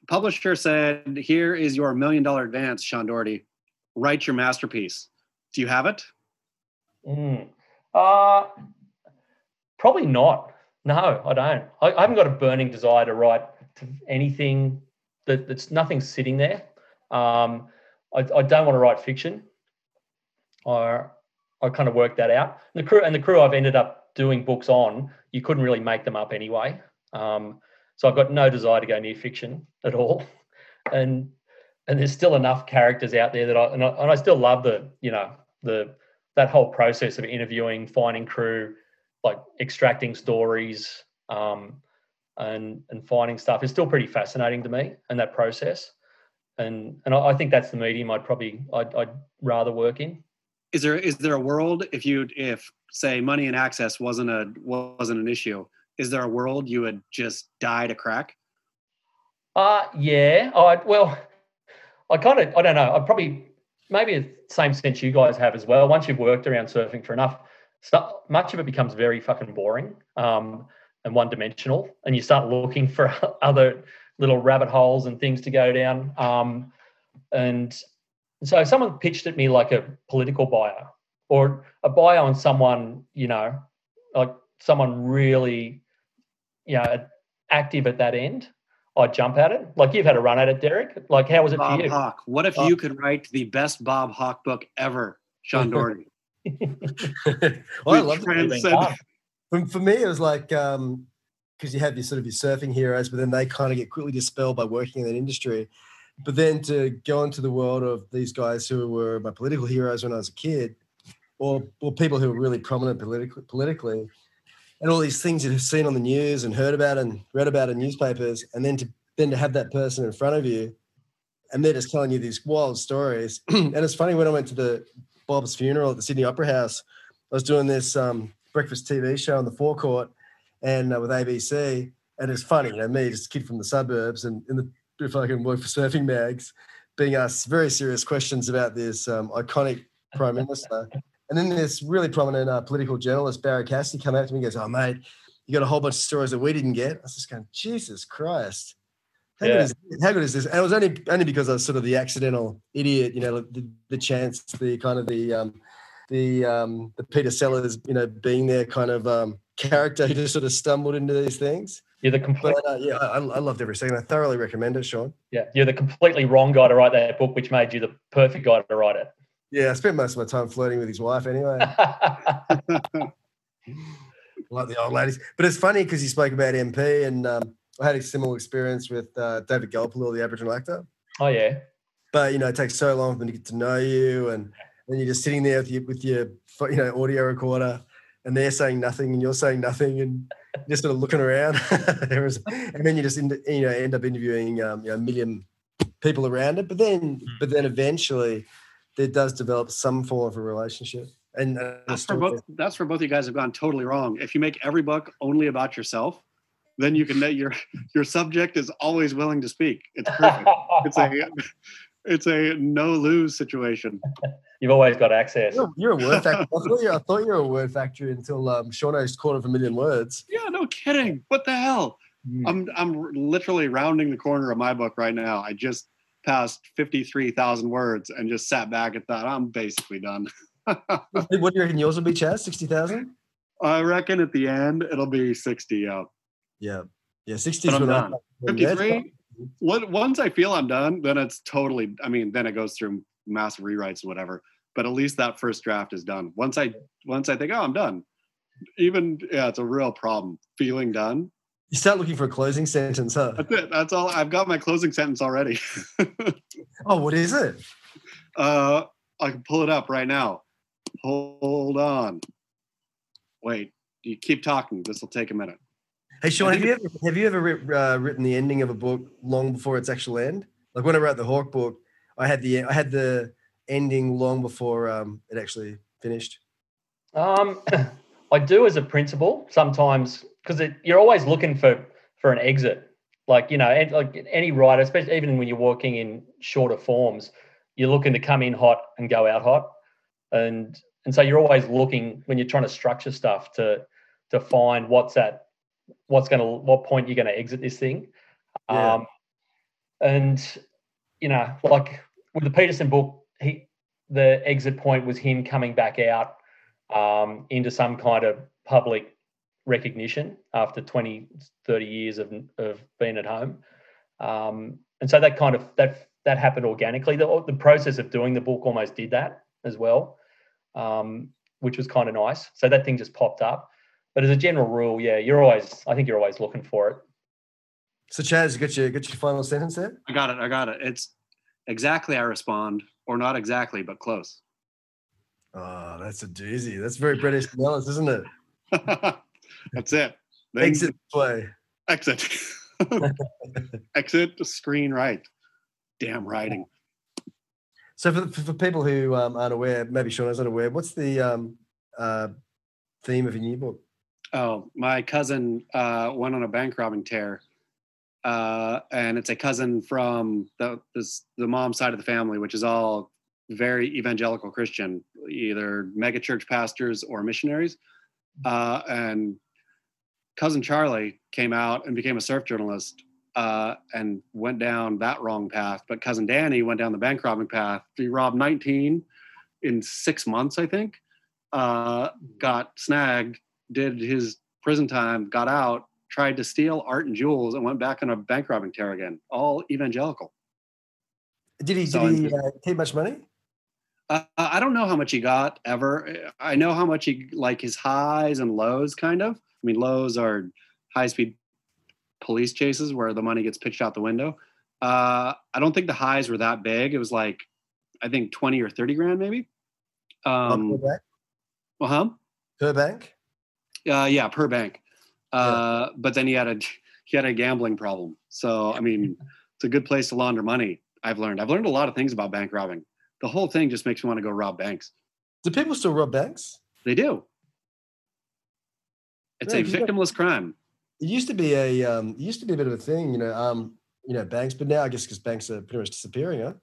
publisher said, here is your million dollar advance, Sean Doherty, write your masterpiece. Do you have it? Mm. Uh, probably not. No, I don't. I, I, haven't got a burning desire to write anything that, that's nothing sitting there. Um, I, I, don't want to write fiction. I, I kind of worked that out. And The crew and the crew I've ended up doing books on, you couldn't really make them up anyway. Um, so I've got no desire to go near fiction at all. And and there's still enough characters out there that I and I, and I still love the you know the that whole process of interviewing, finding crew, like extracting stories, um, and and finding stuff is still pretty fascinating to me, and that process. And and I, I think that's the medium I'd probably I'd, I'd rather work in. Is there is there a world if you if say money and access wasn't a wasn't an issue? Is there a world you would just die to crack? Uh yeah. I well, I kind of I don't know. I probably maybe the same sense you guys have as well. Once you've worked around surfing for enough, stuff, much of it becomes very fucking boring um, and one dimensional, and you start looking for (laughs) other little rabbit holes and things to go down. Um, and so someone pitched at me like a political bio or a bio on someone, you know, like someone really, you know, active at that end. I'd jump at it. Like you've had a run at it, Derek. Like how was it Bob for you? Hawke. What if you could write the best Bob Hawke book ever, Sean Doherty? (laughs) (laughs) well, I love it. For, for me, it was like because um, you have your sort of your surfing heroes, but then they kind of get quickly dispelled by working in that industry. But then to go into the world of these guys who were my political heroes when I was a kid, or or people who were really prominent politically, politically and all these things you've seen on the news and heard about and read about in newspapers, and then to then to have that person in front of you, and they're just telling you these wild stories. (clears throat) and it's funny when I went to the Bob's funeral at the Sydney Opera House, I was doing this um, breakfast TV show on the forecourt and uh, with ABC, and it's funny, you know, me, just a kid from the suburbs, and in the if I can work for surfing mags, being asked very serious questions about this um, iconic prime minister. And then this really prominent uh, political journalist, Barrie Cassidy, come up to me and goes, Oh, mate, you got a whole bunch of stories that we didn't get. I was just going, Jesus Christ. How, yeah. good is, how good is this? And it was only only because I was sort of the accidental idiot, you know, the, the chance, the kind of the um, the um, the Peter Sellers, you know, being there kind of um, character who just sort of stumbled into these things. You're the complete. But, uh, yeah, I, I loved every second. I thoroughly recommend it, Sean. Yeah, you're the completely wrong guy to write that book, which made you the perfect guy to write it. Yeah, I spent most of my time flirting with his wife anyway. (laughs) (laughs) like the old ladies. But it's funny because you spoke about MP, and um, I had a similar experience with uh, David Gulpilil, the Aboriginal actor. Oh yeah. But you know, it takes so long for them to get to know you, and then you're just sitting there with your, with your you know audio recorder, and they're saying nothing, and you're saying nothing, and just sort of looking around. (laughs) and then you just end, you know end up interviewing um, you know, a million people around it. But then, hmm. but then eventually there does develop some form of a relationship. And uh, that's for both. That's for both you guys have gone totally wrong. If you make every book only about yourself, then you can (laughs) your your subject is always willing to speak. It's perfect. (laughs) it's a it's a no lose situation. You've always got access. You're, you're a word factory. (laughs) I thought you, I thought you were a word factory until um, Shauno's quarter of a million words. Yeah, no kidding. What the hell? Mm. I'm I'm literally rounding the corner of my book right now. I just past 53,000 words and just sat back and thought, I'm basically done. what do you reckon yours will be, Chas? 60,000? I reckon at the end it'll be 60. Yeah. Yeah. Yeah. 60 is done. 53. What, once I feel I'm done, then it's totally, I mean, then it goes through massive rewrites and whatever. But at least that first draft is done. Once I, once I think, oh, I'm done. Even, yeah, it's a real problem. Feeling done you start looking for a closing sentence, huh? That's it. That's all. I've got my closing sentence already. (laughs) oh, what is it? Uh, I can pull it up right now. Hold on. Wait. You keep talking. This will take a minute. Hey, Sean, have you ever have you ever uh, written the ending of a book long before its actual end? Like when I wrote the Hawke book, I had the I had the ending long before um, it actually finished. Um, (laughs) I do as a principle sometimes because you're always looking for for an exit. Like you know, and like any writer, especially even when you're working in shorter forms, you're looking to come in hot and go out hot, and and so you're always looking when you're trying to structure stuff to to find what's that, what's going to what point you're going to exit this thing. Yeah. Um, and you know, like with the Peterson book, he the exit point was him coming back out um, into some kind of public recognition after 20 30 years of, of being at home um, and so that kind of that that happened organically the, the process of doing the book almost did that as well um, which was kind of nice so that thing just popped up but as a general rule yeah you're always i think you're always looking for it So Chas, you got your got your final sentence there? I got it. I got it. It's exactly I respond, or not exactly, but close. Oh, that's a doozy. That's very British Nellis, isn't it? (laughs) That's it. Then- Exit play. Exit. (laughs) Exit. Screen right. Damn writing. So for, for, for people who um, aren't aware, maybe Sean is unaware, what's the um, uh, theme of your new book? Oh, my cousin uh, went on a bank robbing tear, uh, and it's a cousin from the this, the mom side of the family, which is all very evangelical Christian, either megachurch pastors or missionaries. Uh, and cousin Charlie came out and became a surf journalist uh, and went down that wrong path. But cousin Danny went down the bank robbing path. He robbed 19 in six months, I think. Uh, got snagged, did his prison time, got out, tried to steal art and jewels, and went back on a bank robbing tear again. All evangelical. Did he, So did he uh, keep much money? Uh, I don't know how much he got ever. I know how much he like his highs and lows, kind of. I mean, lows are high speed police chases where the money gets pitched out the window. Uh, I don't think the highs were that big. It was like, I think 20 or 30 grand, maybe. per Um, bank? well, huh? Per bank? Uh, yeah, per bank. Uh, But then he had a (laughs) he had a gambling problem. So I mean, (laughs) it's a good place to launder money. I've learned. I've learned a lot of things about bank robbing. The whole thing just makes me want to go rob banks. Do people still rob banks? They do. It's a victimless crime. It used to be a um, it used to be a bit of a thing, you know, um, you know, banks, but now I guess because banks are pretty much disappearing, huh?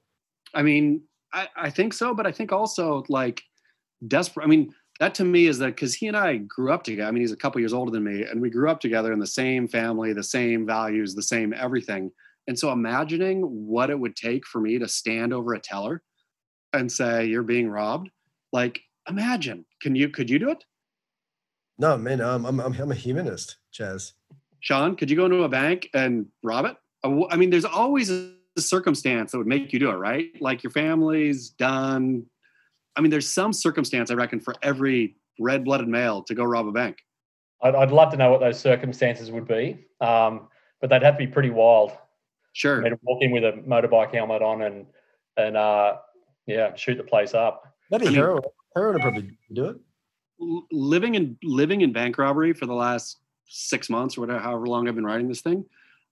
I mean, I, I think so, but I think also like desperate. I mean, that to me is that because he and I grew up together. I mean, he's a couple years older than me, and we grew up together in the same family, the same values, the same everything. And so imagining what it would take for me to stand over a teller and say, You're being robbed, like imagine. Can you could you do it? No, man, I'm I'm I'm, I'm a humanist, Chas. Sean, could you go into a bank and rob it? I mean, there's always a circumstance that would make you do it, right? Like your family's done. I mean, there's some circumstance, I reckon, for every red blooded male to go rob a bank. I'd, I'd love to know what those circumstances would be, um, but they'd have to be pretty wild. I Sure. mean, walk in with a motorbike helmet on and and uh, yeah, shoot the place up. Maybe I mean- heroin. Heroin would probably do it. Living in living in bank robbery for the last six months or whatever, however long I've been writing this thing,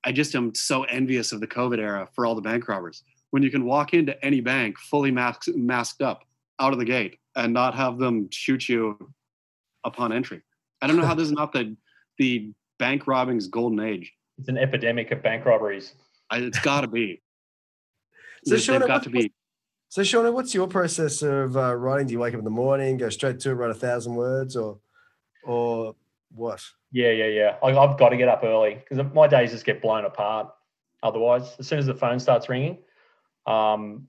I just am so envious of the COVID era for all the bank robbers. When you can walk into any bank fully masked, masked up out of the gate and not have them shoot you upon entry. I don't know how this is (laughs) not the the bank robbing's golden age. It's an epidemic of bank robberies. I, it's (laughs) got to be. So, they've got to be. So, Shauno, what's your process of uh, writing? Do you wake up in the morning, go straight to it, write a thousand words, or, or what? Yeah, yeah, yeah. I, I've got to get up early because my days just get blown apart. Otherwise, as soon as the phone starts ringing, um,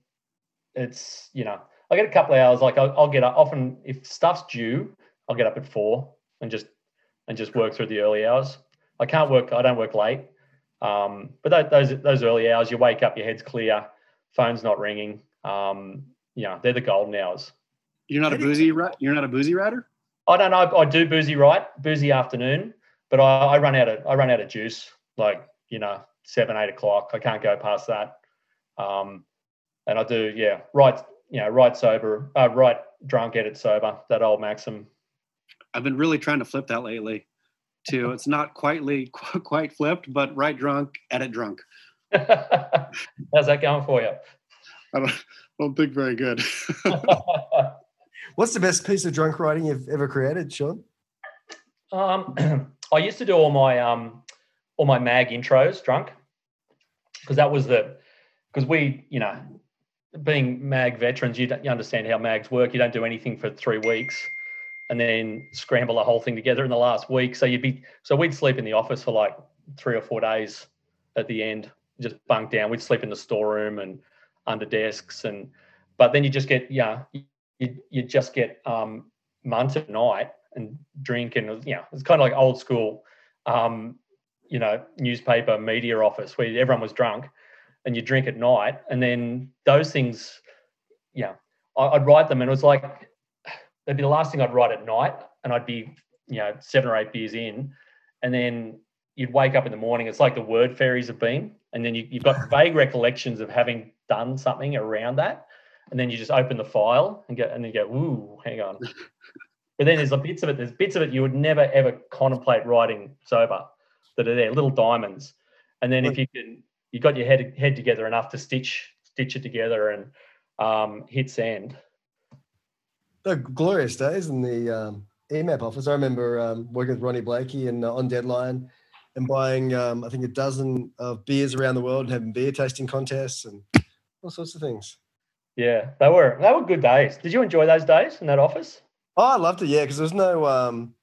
it's you know I get a couple of hours. Like I'll, I'll get up often if stuff's due, I'll get up at four and just and just work through the early hours. I can't work. I don't work late. Um, but tho- those those early hours, you wake up, your head's clear, phone's not ringing. Um, you know, they're the golden hours. You're not a boozy. rat. You're not a boozy rider. I don't know. I do boozy right, boozy afternoon, but I, I run out of I run out of juice like you know seven eight o'clock. I can't go past that. Um, and I do yeah right you know write sober uh, write drunk edit sober that old maxim. I've been really trying to flip that lately. Too. It's not quitely (laughs) quite flipped, but write drunk, edit drunk. (laughs) How's that going for you? I don't, don't think very good. (laughs) What's the best piece of drunk writing you've ever created, Sean? Um, (clears throat) I used to do all my um, all my mag intros drunk because that was the because we you know being mag veterans you, don't, you understand how mags work. You don't do anything for three weeks and then scramble the whole thing together in the last week. So you'd be so we'd sleep in the office for like three or four days at the end, just bunk down. We'd sleep in the storeroom and under desks and but then you just get yeah you, you just get um month at night and drink and know it's kind of like old school um you know newspaper media office where everyone was drunk and you drink at night. And then those things yeah i'd write them and it was like that'd be the last thing i'd write at night and i'd be you know seven or eight beers in. And then you'd wake up in the morning it's like the word fairies have been and then you, you've got vague recollections of having done something around that and then you just open the file and get and then you go ooh hang on. (laughs) But then there's a bits of it there's bits of it you would never ever contemplate writing sober that are there little diamonds. And then if you can you got your head head together enough to stitch stitch it together and um, hit send. The glorious days in the um, EMAP office. I remember um, working with Ronnie Blakey and uh, on deadline and buying, um, I think, a dozen of beers around the world and having beer tasting contests and all sorts of things. yeah they were they were good days did you enjoy those days in that office Oh, I loved it. Yeah, because there was no um,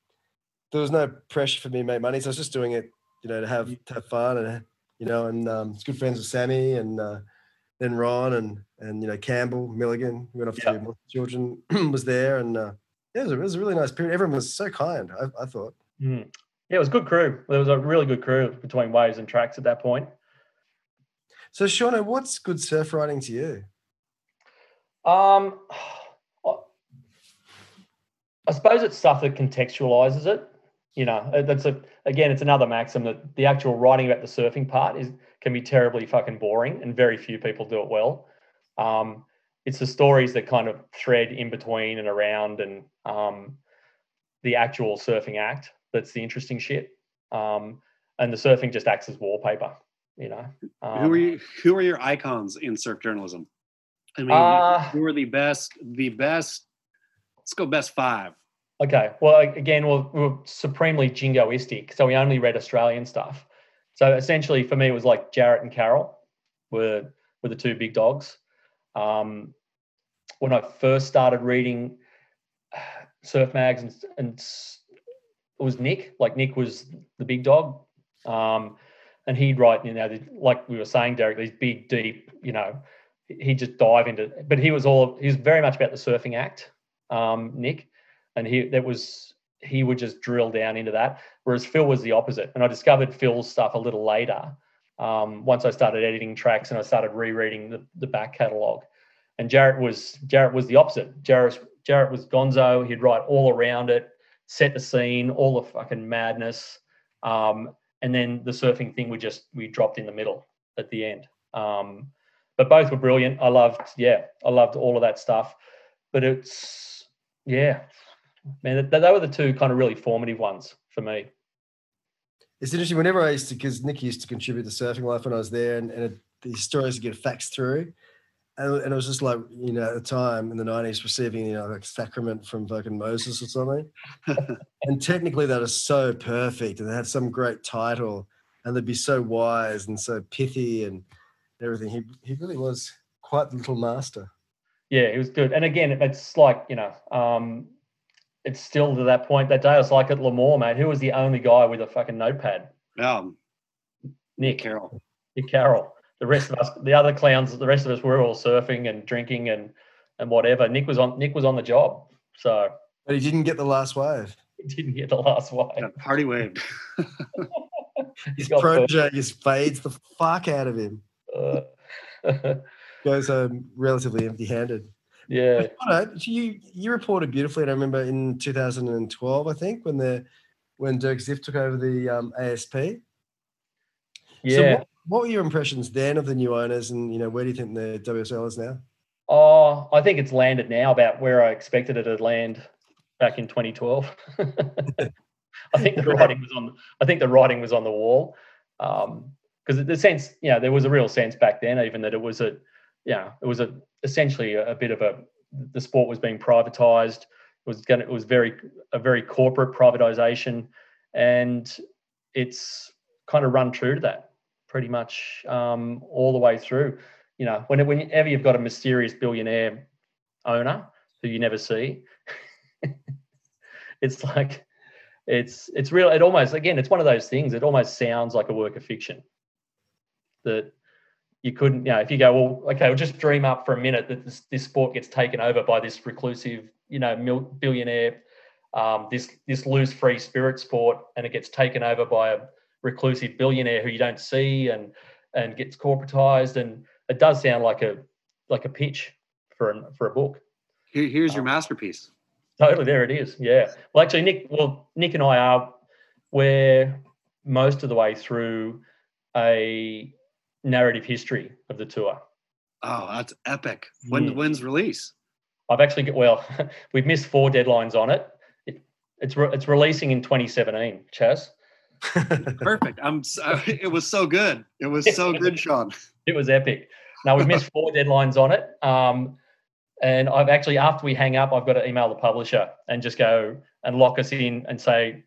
there was no pressure for me to make money, so I was just doing it, you know, to have to have fun and you know, and um, it's good friends with Sammy and uh, then Ron and and you know Campbell Milligan who went off to North Children (clears throat) was there, and uh, yeah, it was, a, it was a really nice period. Everyone was so kind. I, I thought. Mm. Yeah it was a good crew there was a really good crew between waves and tracks at that point So, Shauno, what's good surf riding to you? Um, I- suppose it's stuff that contextualizes it. You know, that's a again, it's another maxim that the actual writing about the surfing part is can be terribly fucking boring, and very few people do it well. Um, it's the stories that kind of thread in between and around, and um, the actual surfing act that's the interesting shit. Um, and the surfing just acts as wallpaper. You know, um, who are you, who are your icons in surf journalism? I mean, Uh, who are the best? The best. Let's go best five. Okay. Well, again, we're, we're supremely jingoistic, so we only read Australian stuff. So essentially, for me, it was like Jarratt and Carroll were were the two big dogs. Um, when I first started reading (sighs) surf mags, and, and it was Nick. Like Nick was the big dog, um, and he'd write, you know, like we were saying, Derek, these big, deep, you know, he'd just dive into. But he was all he was very much about the surfing act, um, Nick. And he that was he would just drill down into that whereas phil was the opposite. And i discovered phil's stuff a little later um, once i started editing tracks and i started rereading the, the back catalogue and jarratt was jarratt was the opposite. Jarratt jarratt was gonzo. He'd write all around it set the scene all the fucking madness um, and then the surfing thing we just we dropped in the middle at the end um, but both were brilliant i loved yeah i loved all of that stuff but it's yeah man, they, they were the two kind of really formative ones for me. It's interesting. Whenever I used to, because Nick used to contribute to Surfing Life when I was there, and, and it, the stories get faxed through, and, and it was just like you know at the time in the nineties receiving you know like sacrament from fucking Moses or something, (laughs) and technically that is so perfect, and they had some great title, and they'd be so wise and so pithy and everything. He he really was quite the little master. Yeah, it was good. And again, it's like you know, um, it's still to that point that day. I was like at Lemoore, man Who was the only guy with a fucking notepad? Um, Nick Carroll. Nick Carroll. The rest of us, the other clowns, the rest of us were all surfing and drinking and and whatever. Nick was on Nick was on the job, so But he didn't get the last wave. he didn't get the last wave. That party wave. (laughs) (laughs) His got protege just fades the fuck out of him. Uh, (laughs) Goes home relatively empty-handed. yeah, All right, you you reported beautifully, and I remember in 2012, I think, when the when Dirk Ziff took over the um, ASP. So yeah. what, what were your impressions then of the new owners, and you know where do you think the WSL is now? Oh, I think it's landed now about where I expected it to land back in 2012. (laughs) I think the (laughs) writing was on. I think the writing was on the wall, um, because the sense, you know, there was a real sense back then, even that it was a, yeah, it was a essentially a, a bit of a. The sport was being privatized. It was going. It was very a very corporate privatization, and it's kind of run true to that pretty much um, all the way through. You know, when, whenever you've got a mysterious billionaire owner who you never see, (laughs) it's like it's it's real. It almost again, it's one of those things. It almost sounds like a work of fiction that you couldn't. You know, if you go, well, okay, we'll just dream up for a minute that this, this sport gets taken over by this reclusive, you know, mil- billionaire, um, this this loose free spirit sport, and it gets taken over by a reclusive billionaire who you don't see and and gets corporatized and it does sound like a like a pitch for a, for a book Here, here's your Um, masterpiece. totally there it is yeah well actually nick well nick and i are we're most of the way through a narrative history of the tour Oh, that's epic. When Mm. when's release? i've actually got well (laughs) we've missed four deadlines on it, it it's re- it's releasing in 2017 chas Perfect. I'm. So, (laughs) it was so good. It was so (laughs) good, Sean. it was epic. Now we've missed (laughs) four deadlines on it. Um, and I've actually, after we hang up, I've got to email the publisher and just go and lock us in and say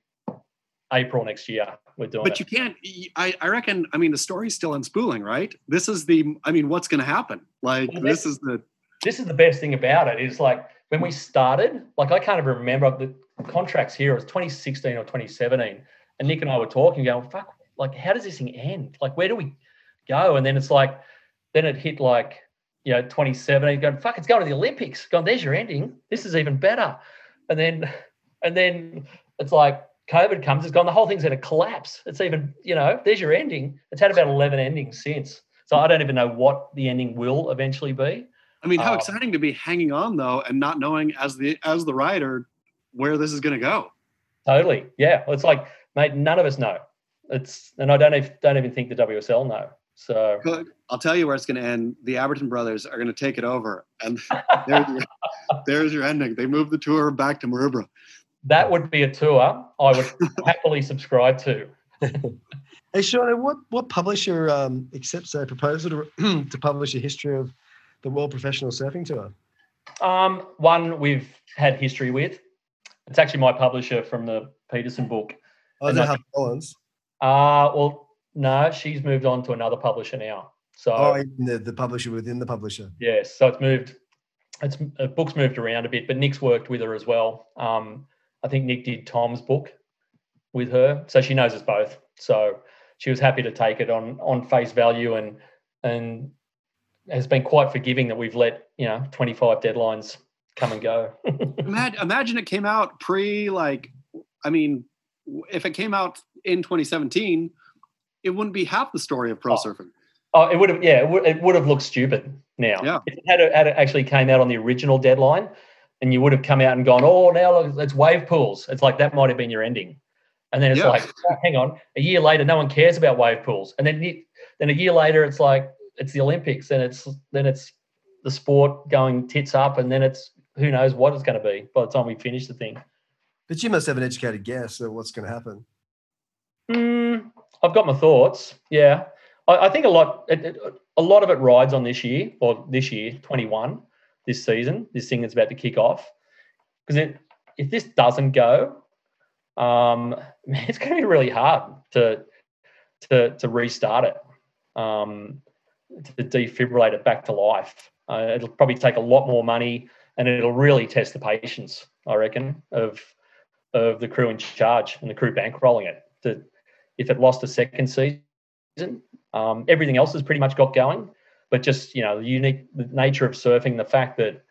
April next year we're doing But it. you can't. I, I reckon. I mean, the story's still unspooling, right? This is the. I mean, what's going to happen? Like, Well, this is the. this is the best thing about it is like when we started, like I can't even remember the contracts here. It was 2016 or 2017, and Nick and I were talking, going, "Fuck, like how does this thing end? Like where do we go?" And then it's like, then it hit like you know 2017, going, "Fuck, it's going to the Olympics." Going, "There's your ending. This is even better." And then, and then it's like COVID comes. It's gone. The whole thing's going to collapse. It's even you know, there's your ending. It's had about 11 endings since. So I don't even know what the ending will eventually be. I mean, how Uh, exciting to be hanging on though, and not knowing as the as the writer where this is going to go. Totally. Yeah. It's like, mate, none of us know. It's and I don't even don't even think the WSL know. So Good. I'll tell you where it's going to end. The Abberton brothers are going to take it over, and (laughs) there's your, there's your ending. They move the tour back to Maroubra. that would be a tour I would (laughs) happily subscribe to. Hey, Sean, what what publisher um, accepts a proposal to, (clears throat) to publish a history of the World Professional Surfing Tour? Um, one we've had history with. It's actually my publisher from the Peterson book. Oh, is it I- Harper Collins? Uh well, no, she's moved on to another publisher now. So Oh, even the, the publisher within the publisher. Yes, so it's moved. It's uh, book's moved around a bit, but Nick's worked with her as well. Um, I think Nick did Tom's book with her, so she knows us both. So she was happy to take it on on face value, and and has been quite forgiving that we've let you know twenty five deadlines come and go. (laughs) Imagine, imagine it came out pre like, I mean, if it came out in 2017, it wouldn't be half the story of pro Oh. surfing. Oh, it would have, yeah, it would, it would have looked stupid now. Yeah. If it had, had it actually came out on the original deadline and you would have come out and gone, oh, now look, it's wave pools. It's like that might have been your ending. And then it's Yeah. like, oh, hang on, a year later, no one cares about wave pools. And then, you- then a year later, it's like, it's the Olympics and it's, then it's the sport going tits up and then it's, who knows what it's going to be by the time we finish the thing. But you must have an educated guess of what's going to happen. Mm, I've got my thoughts. Yeah, I, I think a lot. It, it, a lot of it rides on this year or this year, twenty one, this season, this thing that's about to kick off. Because if this doesn't go, um, (laughs) it's going to be really hard to to to restart it, um, to defibrillate it back to life. Uh, it'll probably take a lot more money, and it'll really test the patience. I reckon of of the crew in charge and the crew bankrolling it. To, if it lost a second season, um, everything else has pretty much got going. But just you know, the unique the nature of surfing, the fact that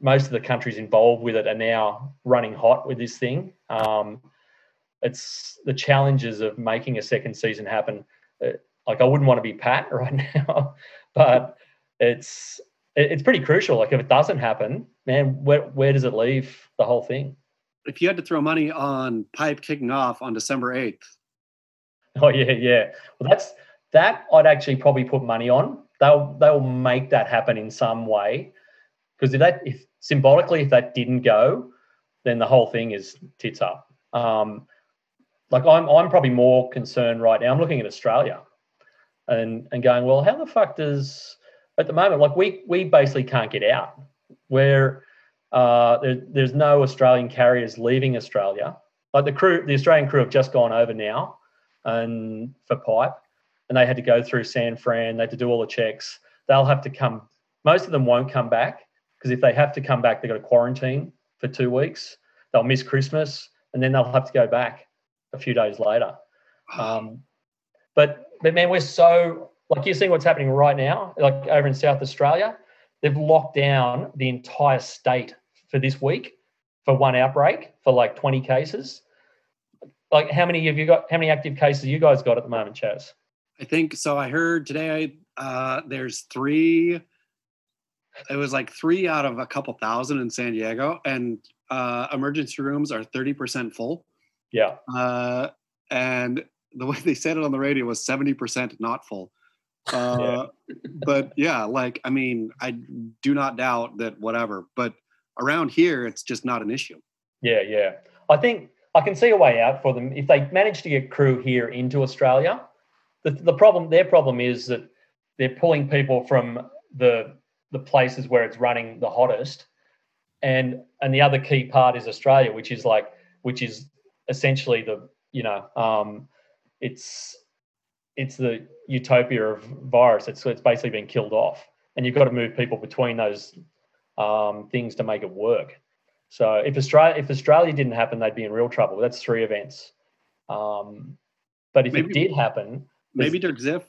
most of the countries involved with it are now running hot with this thing. Um, it's the challenges of making a second season happen. Uh, like I wouldn't want to be Pat (laughs) right now, but it's it's pretty crucial. Like if it doesn't happen, man, where where does it leave the whole thing? If you had to throw money on pipe kicking off on December 8th, Oh yeah, yeah. Well, that's that. I'd actually probably put money on. They'll they'll make that happen in some way. Because if that, if symbolically, if that didn't go, then the whole thing is tits up. Um, like I'm I'm probably more concerned right now. I'm looking at Australia, and and going, well, how the fuck does at the moment? Like we we basically can't get out. We're uh, there, there's no Australian carriers leaving Australia. Like the crew, the Australian crew have just gone over now, and for pipe, and they had to go through San Fran. They had to do all the checks. They'll have to come. Most of them won't come back because if they have to come back, they've got to quarantine for two weeks. They'll miss Christmas, and then they'll have to go back a few days later. Um, but but man, we're so like you're seeing what's happening right now, like over in South Australia, they've locked down the entire state for this week for one outbreak for like 20 cases. Like how many have you got? How many active cases you guys got at the moment, Chas? I think so. I heard today uh, there's three. It was like three out of a couple thousand in San Diego, and uh, emergency rooms are 30% full. Yeah. Uh, and the way they said it on the radio was 70% not full. Uh, but yeah, like, I mean, I do not doubt that whatever, but around here, it's just not an issue. Yeah, yeah. I think I can see a way out for them if they manage to get crew here into Australia. The, the problem, their problem is that they're pulling people from the the places where it's running the hottest, and and the other key part is Australia, which is like which is essentially the you know um, it's it's the utopia of virus. It's it's basically been killed off, and you've got to move people between those um, things to make it work. So if Australia if Australia didn't happen, they'd be in real trouble. That's three events. Um, but if Maybe- it did happen, Maybe Dirk Ziff,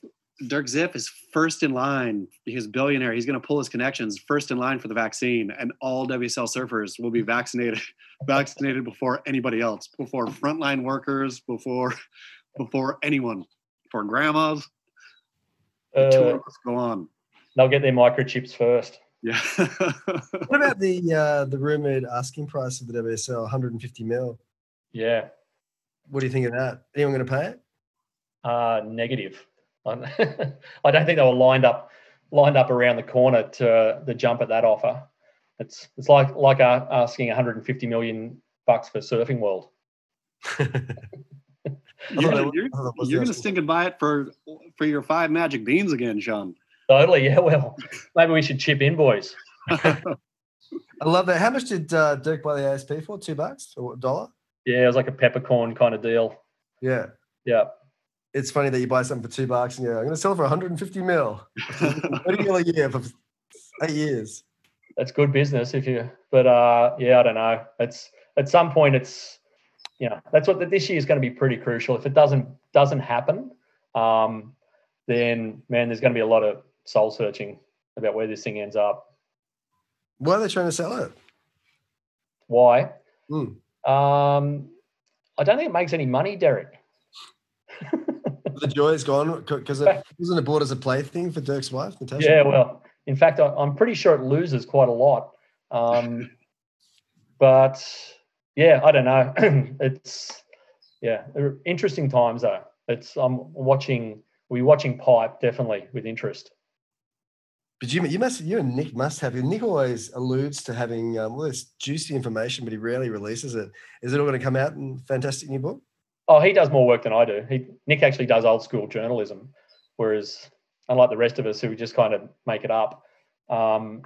Dirk Ziff is first in line because billionaire. He's going to pull his connections first in line for the vaccine, and all WSL surfers will be (laughs) vaccinated, vaccinated before anybody else, before frontline workers, before before anyone, before grandmas. The uh, tour must go on. they'll get their microchips first. Yeah. What about the uh, the rumored asking price of the WSL, 150 mil? Yeah, What do you think of that? Anyone going to pay it? uh, negative. (laughs) I don't think they were lined up lined up around the corner to uh, the jump at that offer. It's it's like like uh, asking 150 million bucks for Surfing World. (laughs) you're gonna, you're, I thought that was you're gonna stink and buy it for for your five magic beans again, Sean. Totally, yeah. Well, maybe we should chip in, boys. (laughs) I love that. How much did uh, Dirk buy the ASP for? Two bucks or a dollar? Yeah, it was like a peppercorn kind of deal. Yeah. Yeah. It's funny that you buy something for two bucks and you're I'm going to sell it for 150 mil. (laughs) 30 mil a year for eight years. that's good business if you but uh yeah i don't know it's at some point it's you know that's what this year is going to be pretty crucial if it doesn't doesn't happen um then man there's going to be a lot of soul searching about where this thing ends up. Why are they trying to sell it? why? Hmm. um i don't think it makes any money derek. (laughs) The joy is gone because it wasn't it bought as a plaything for Dirk's wife, Natasha. yeah well in fact I, i'm pretty sure it loses quite a lot. Um (laughs) but yeah i don't know. (clears throat) It's yeah interesting times though. It's i'm watching We're watching pipe definitely with interest But you, you must, you and Nick must have. Nick always alludes to having um, all this juicy information, but he rarely releases it. Is it all going to come out in fantastic new book? oh he does more work than i do he nick actually does old school journalism whereas unlike the rest of us who just kind of make it up um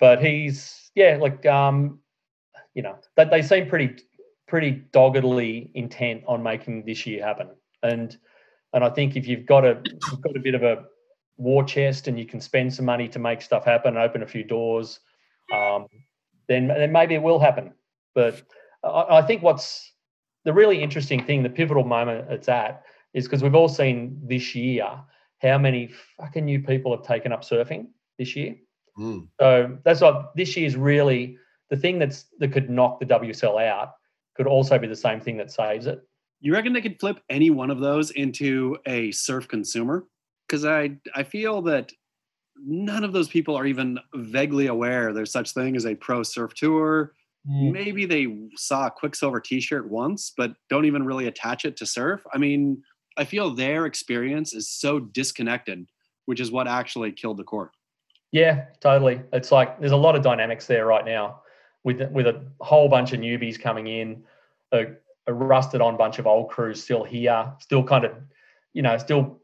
but he's yeah like um you know that they seem pretty pretty doggedly intent on making this year happen and and i think if you've got a you've got a bit of a war chest and you can spend some money to make stuff happen and open a few doors um then then maybe it will happen but i, I think what's the really interesting thing the pivotal moment it's at is because we've all seen this year how many fucking new people have taken up surfing this year Mm. so that's what this year's really the thing that's that could knock the WSL out could also be the same thing that saves it. You reckon they could flip any one of those into a surf consumer? Because I I feel that none of those people are even vaguely aware there's such thing as a pro surf tour. Mm. Maybe they saw a Quiksilver T-shirt once, but don't even really attach it to surf. I mean, I feel their experience is so disconnected, which is what actually killed the court. Yeah, totally. It's like there's a lot of dynamics there right now with with a whole bunch of newbies coming in, a, a rusted on bunch of old crews still here, still kind of, you know, still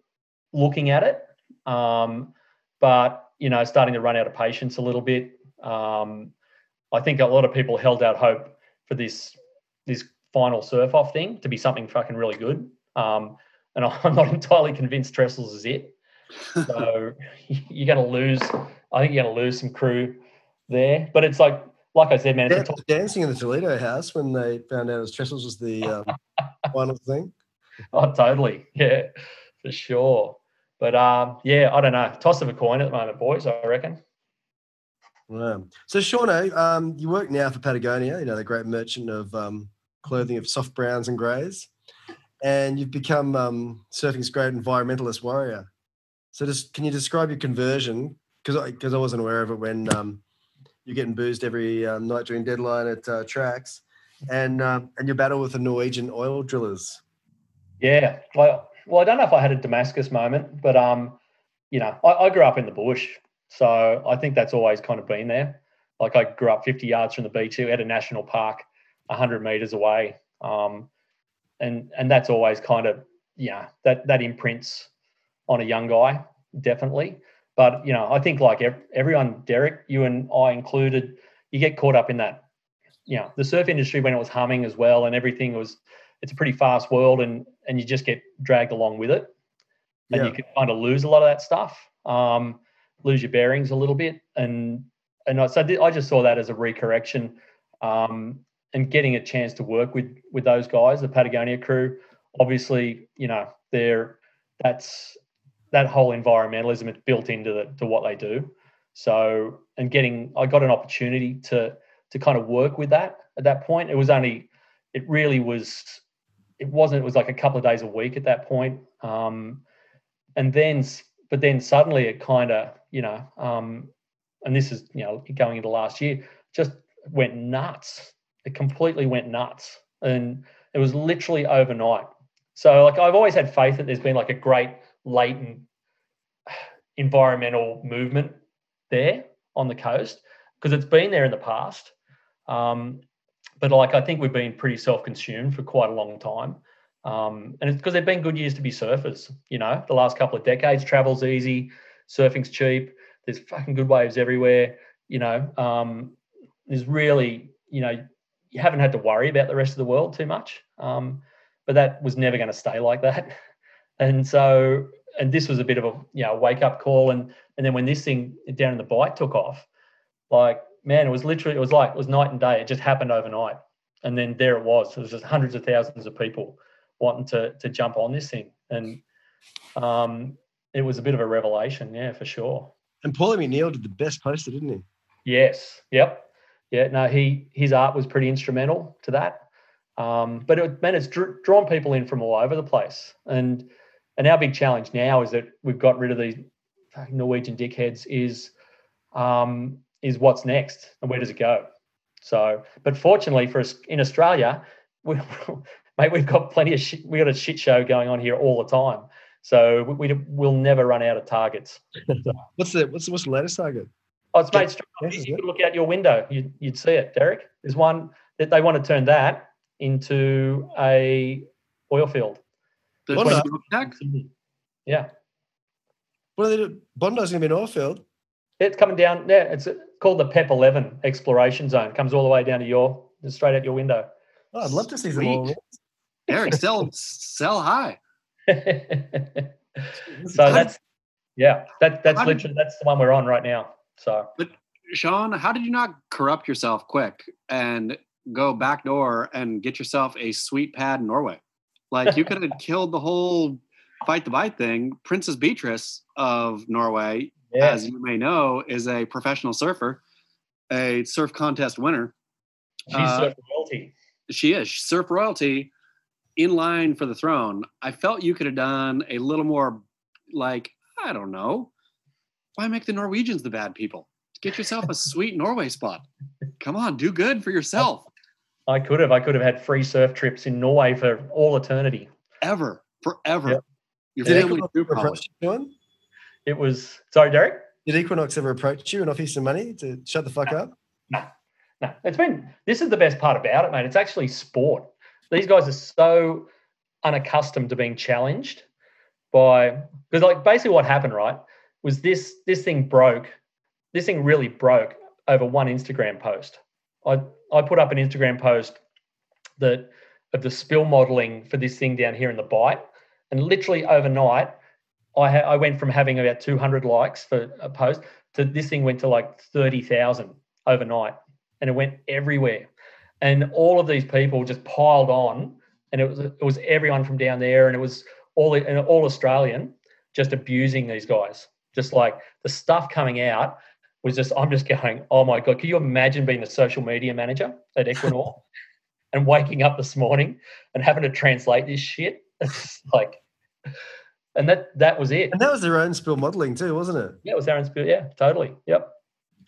looking at it, um, but you know, starting to run out of patience a little bit. Um, I think a lot of people held out hope for this this final surf off thing to be something fucking really good. Um, and (laughs) I'm not entirely convinced Trestles is it. So (laughs) you're going to lose. I think you're going to lose some crew there. But it's like, like I said, man, it's dancing in the Toledo house when they found out his Trestles was the um, (laughs) final thing. oh, totally, yeah, for sure. But um, yeah, I don't know. Toss of a coin at the moment, boys. I reckon. Wow. So, Shauno, um, you work now for Patagonia, you know, the great merchant of um, clothing of soft browns and greys, and you've become um, surfing's great environmentalist warrior. So, just can you describe your conversion? Because I, cause I wasn't aware of it when um, you're getting boozed every um, night during deadline at uh, Tracks, and um, and your battle with the Norwegian oil drillers. Yeah. Well, well, I don't know if I had a Damascus moment, but um, you know, I, I grew up in the bush, so I think that's always kind of been there. Like I grew up 50 yards from the beach at a national park, 100 meters away, um, and and that's always kind of yeah that that imprints on a young guy definitely. But you know, I think like ev- everyone, Derek, you and I included, you get caught up in that. You know, the surf industry when it was humming as well, and everything was it's a pretty fast world and and you just get dragged along with it. And Yeah. you can kind of lose a lot of that stuff um, lose your bearings a little bit. And and I, so I I just saw that as a recorrection um, and getting a chance to work with with those guys the Patagonia crew. Obviously you know they're that's that whole environmentalism is built into the, to what they do. So and getting I got an opportunity to to kind of work with that at that point. It was only it really was it wasn't it was like a couple of days a week at that point. Um and then but then suddenly it kind of you know um and this is you know going into last year just went nuts. It completely went nuts. And it was literally overnight. So like i've always had faith that there's been like a great latent environmental movement there on the coast because it's been there in the past. Um, but like I think we've been pretty self-consumed for quite a long time. Um, and it's because they've been good years to be surfers. You know, the last couple of decades, travel's easy, surfing's cheap. There's fucking good waves everywhere. You know, um, there's really, you know, you haven't had to worry about the rest of the world too much. Um, but that was never going to stay like that. (laughs) And so, and this was a bit of a you know wake up call. And and then when this thing down in the bight took off, like man, it was literally it was like it was night and day. It just happened overnight, and then there it was. It was just hundreds of thousands of people wanting to to jump on this thing, and um, it was a bit of a revelation, yeah, for sure. And Paulie McNeil did the best poster, didn't he? Yes. Yep. Yeah. No, he his art was pretty instrumental to that. Um, but it, man, it's dr- drawn people in from all over the place, and and our big challenge now is that we've got rid of these Norwegian dickheads. Is um, is what's next, and where does it go? So, but fortunately for us in Australia, (laughs) we, mate, we've got plenty of shit. We got a shit show going on here all the time. So we, we will never run out of targets. (laughs) What's the what's the, what's the latest target? Oh, it's made Yes, straight you could look out your window. You'd, you'd see it, Derek. There's one that they want to turn that into a oil field. The What the- smoke tech? Yeah, What are they do? Bondi's going to be an oil field. it's coming down. Yeah, it's called the PEP 11 exploration zone. Comes all the way down to your straight out your window. Oh, I'd love to see them all. Sweet. Eric, sell sell high. (laughs) so that's yeah, that that's How did- literally that's the one we're on right now. So Sean, how did you not corrupt yourself quick and go back door and get yourself a sweet pad in Norway? Like you could have (laughs) killed the whole fight the bight thing. Princess Beatrice of Norway, yeah, as you may know, is a professional surfer, a surf contest winner. she's uh, surf royalty. She is surf royalty in line for the throne. I felt you could have done a little more like, I don't know. Why make the Norwegians the bad people? Get yourself a (laughs) sweet Norway spot. Come on, do good for yourself. I could have I could have had free surf trips in Norway for all eternity. Ever, forever. Yep. Your Did family Equinor too, It was sorry, Derek. Did Equinor ever approach you and offer you some money to shut the fuck up? No, no. it's been. This is the best part about it, mate. It's actually sport. These guys are so unaccustomed to being challenged by because, like, basically what happened, right, was this this thing broke. This thing really broke over one Instagram post. I I put up an Instagram post that of the spill modeling for this thing down here in the bight, and literally overnight, I ha- I went from having about 200 likes for a post to this thing went to like 30,000 overnight, and it went everywhere, and all of these people just piled on, and it was it was everyone from down there, and it was all and all Australian, just abusing these guys, just like the stuff coming out was just I'm just going, oh my god, can you imagine being the social media manager at Equinor (laughs) and waking up this morning and having to translate this shit? (laughs) It's like, and that that was it. And that was their own spill modeling too, wasn't it? Yeah, it was their own Spill. Yeah, totally. Yep.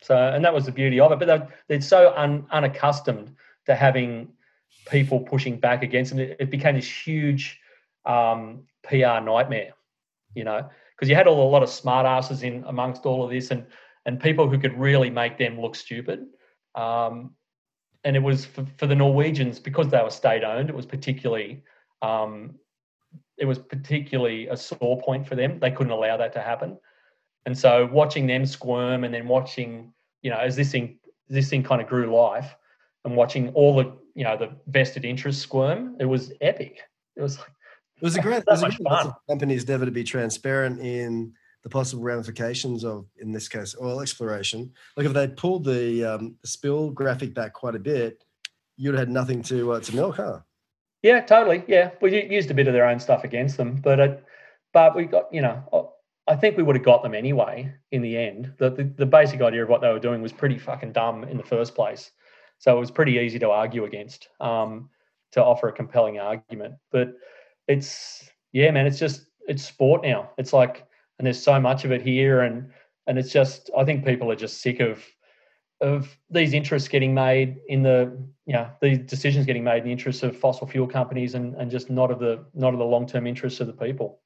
So, and that was the beauty of it. But they're, they're so un, unaccustomed to having people pushing back against them. It, it became this huge um, PR nightmare, you know, because you had all, a lot of smart asses in amongst all of this and and people who could really make them look stupid. Um, and it was for, for, the Norwegians because they were state owned. It was particularly um, it was particularly a sore point for them. They couldn't allow that to happen. And so watching them squirm and then watching, you know, as this thing this thing kind of grew life and watching all the, you know, the vested interest squirm, it was epic. It was like it was a great, (laughs) it was a great fun. companies never to be transparent in the possible ramifications of, in this case, oil exploration. Like if they'd pulled the, um, spill graphic back quite a bit, you'd have had nothing to uh, to milk, huh? Yeah, totally. Yeah, we used a bit of their own stuff against them, but it, but we got you know I think we would have got them anyway in the end. The, the, the basic idea of what they were doing was pretty fucking dumb in the first place, so it was pretty easy to argue against, um, to offer a compelling argument. But it's yeah, man, it's just it's sport now. It's like and there's so much of it here, and and it's just I think people are just sick of of these interests getting made in the you know these decisions getting made in the interests of fossil fuel companies and, and just not of the not of the long term interests of the people.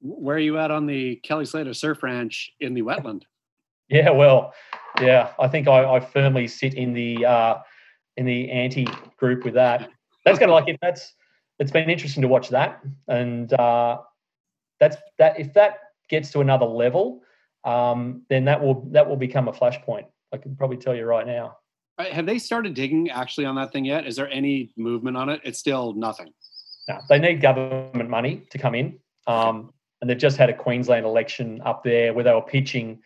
Where are you at on the Kelly Slater Surf Ranch in the wetland? (laughs) Yeah, well, yeah, I think I, I firmly sit in the uh, in the anti group with that. That's going to like if that's it's been interesting to watch that, and uh, that's that if that gets to another level, um, then that will that will become a flashpoint. I can probably tell you right now. Have they started digging actually on that thing yet? Is there any movement on it? It's still nothing. No, they need government money to come in. Um, and they've just had a Queensland election up there where they were pitching,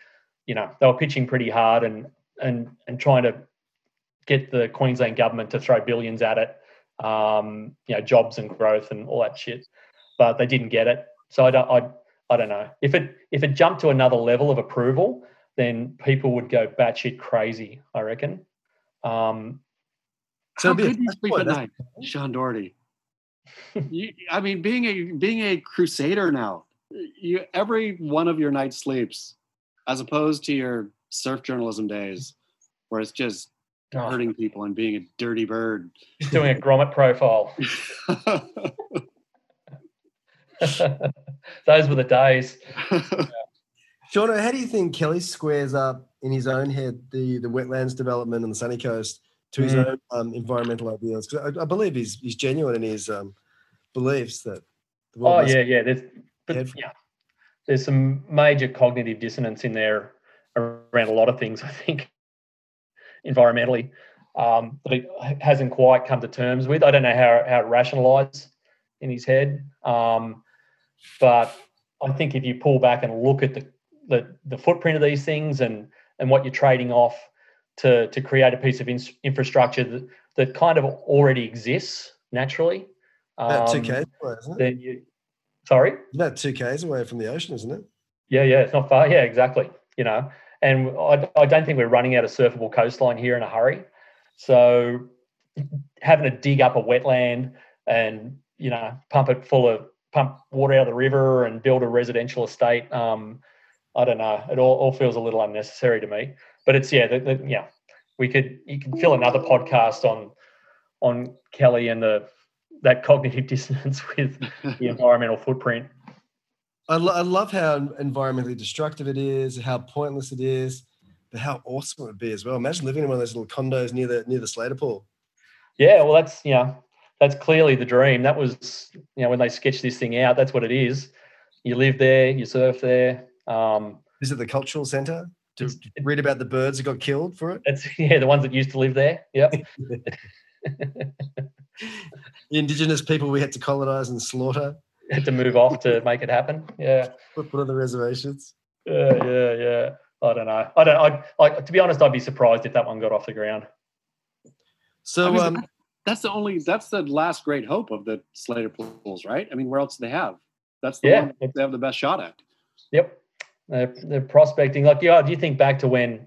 you know, they were pitching pretty hard and and and trying to get the Queensland government to throw billions at it, um, you know, jobs and growth and all that shit. But they didn't get it. So I don't I I don't know. If it if it jumped to another level of approval, then people would go batshit crazy. I reckon. Um, so How good you sleep at night, Sean Doherty? (laughs) you, I mean, being a being a crusader now, you every one of your night sleeps, as opposed to your surf journalism days, where it's just oh. hurting people and being a dirty bird. Just doing a grommet profile. (laughs) (laughs) Those were the days. Shauno, how do you think Kelly squares up in his own head the, the wetlands development on the sunny coast to his mm. own um, environmental ideals? Because I, I, believe he's, he's genuine in his um, beliefs that. oh yeah, yeah. There's, but, yeah, there's some major cognitive dissonance in there around a lot of things. (laughs) I think environmentally um, that he hasn't quite come to terms with. I don't know how how it rationalised in his head, um, but I think if you pull back and look at the the, the footprint of these things and and what you're trading off to to create a piece of in, infrastructure that, that kind of already exists naturally. About two um, k's away, isn't it? You, sorry, about two k's away from the ocean, isn't it? Yeah, yeah, it's not far. Yeah, exactly. You know, and I, I don't think we're running out of surfable coastline here in a hurry. So having to dig up a wetland and you know pump it full of pump water out of the river and build a residential estate um, I don't know. It all, all feels a little unnecessary to me. But it's yeah, the, the, yeah. We could you can fill another podcast on on Kelly and the that cognitive (laughs) dissonance with (laughs) the environmental footprint. I, lo- I love how environmentally destructive it is, how pointless it is, but how awesome it would be as well. Imagine living in one of those little condos near the near the Slater pool. Yeah, well, that's you know, that's clearly the dream. That was you know when they sketched this thing out. That's what it is. You live there, you surf there, um, is it the cultural centre? to it- read about the birds that got killed for it. It's (laughs) yeah, the ones that used to live there. Yep. (laughs) (laughs) The indigenous people we had to colonize and slaughter, Had to move off to make it happen. Yeah. put, put on the reservations. Yeah, yeah, yeah. I don't know. I don't. I like to be honest. I'd be surprised if that one got off the ground. So, I mean, um, that's the only that's the last great hope of the Slater pools, right? I mean, where else do they have? That's the Yeah. one they have the best shot at. Yep. They're, they're prospecting. Like, yeah, do you think back to when,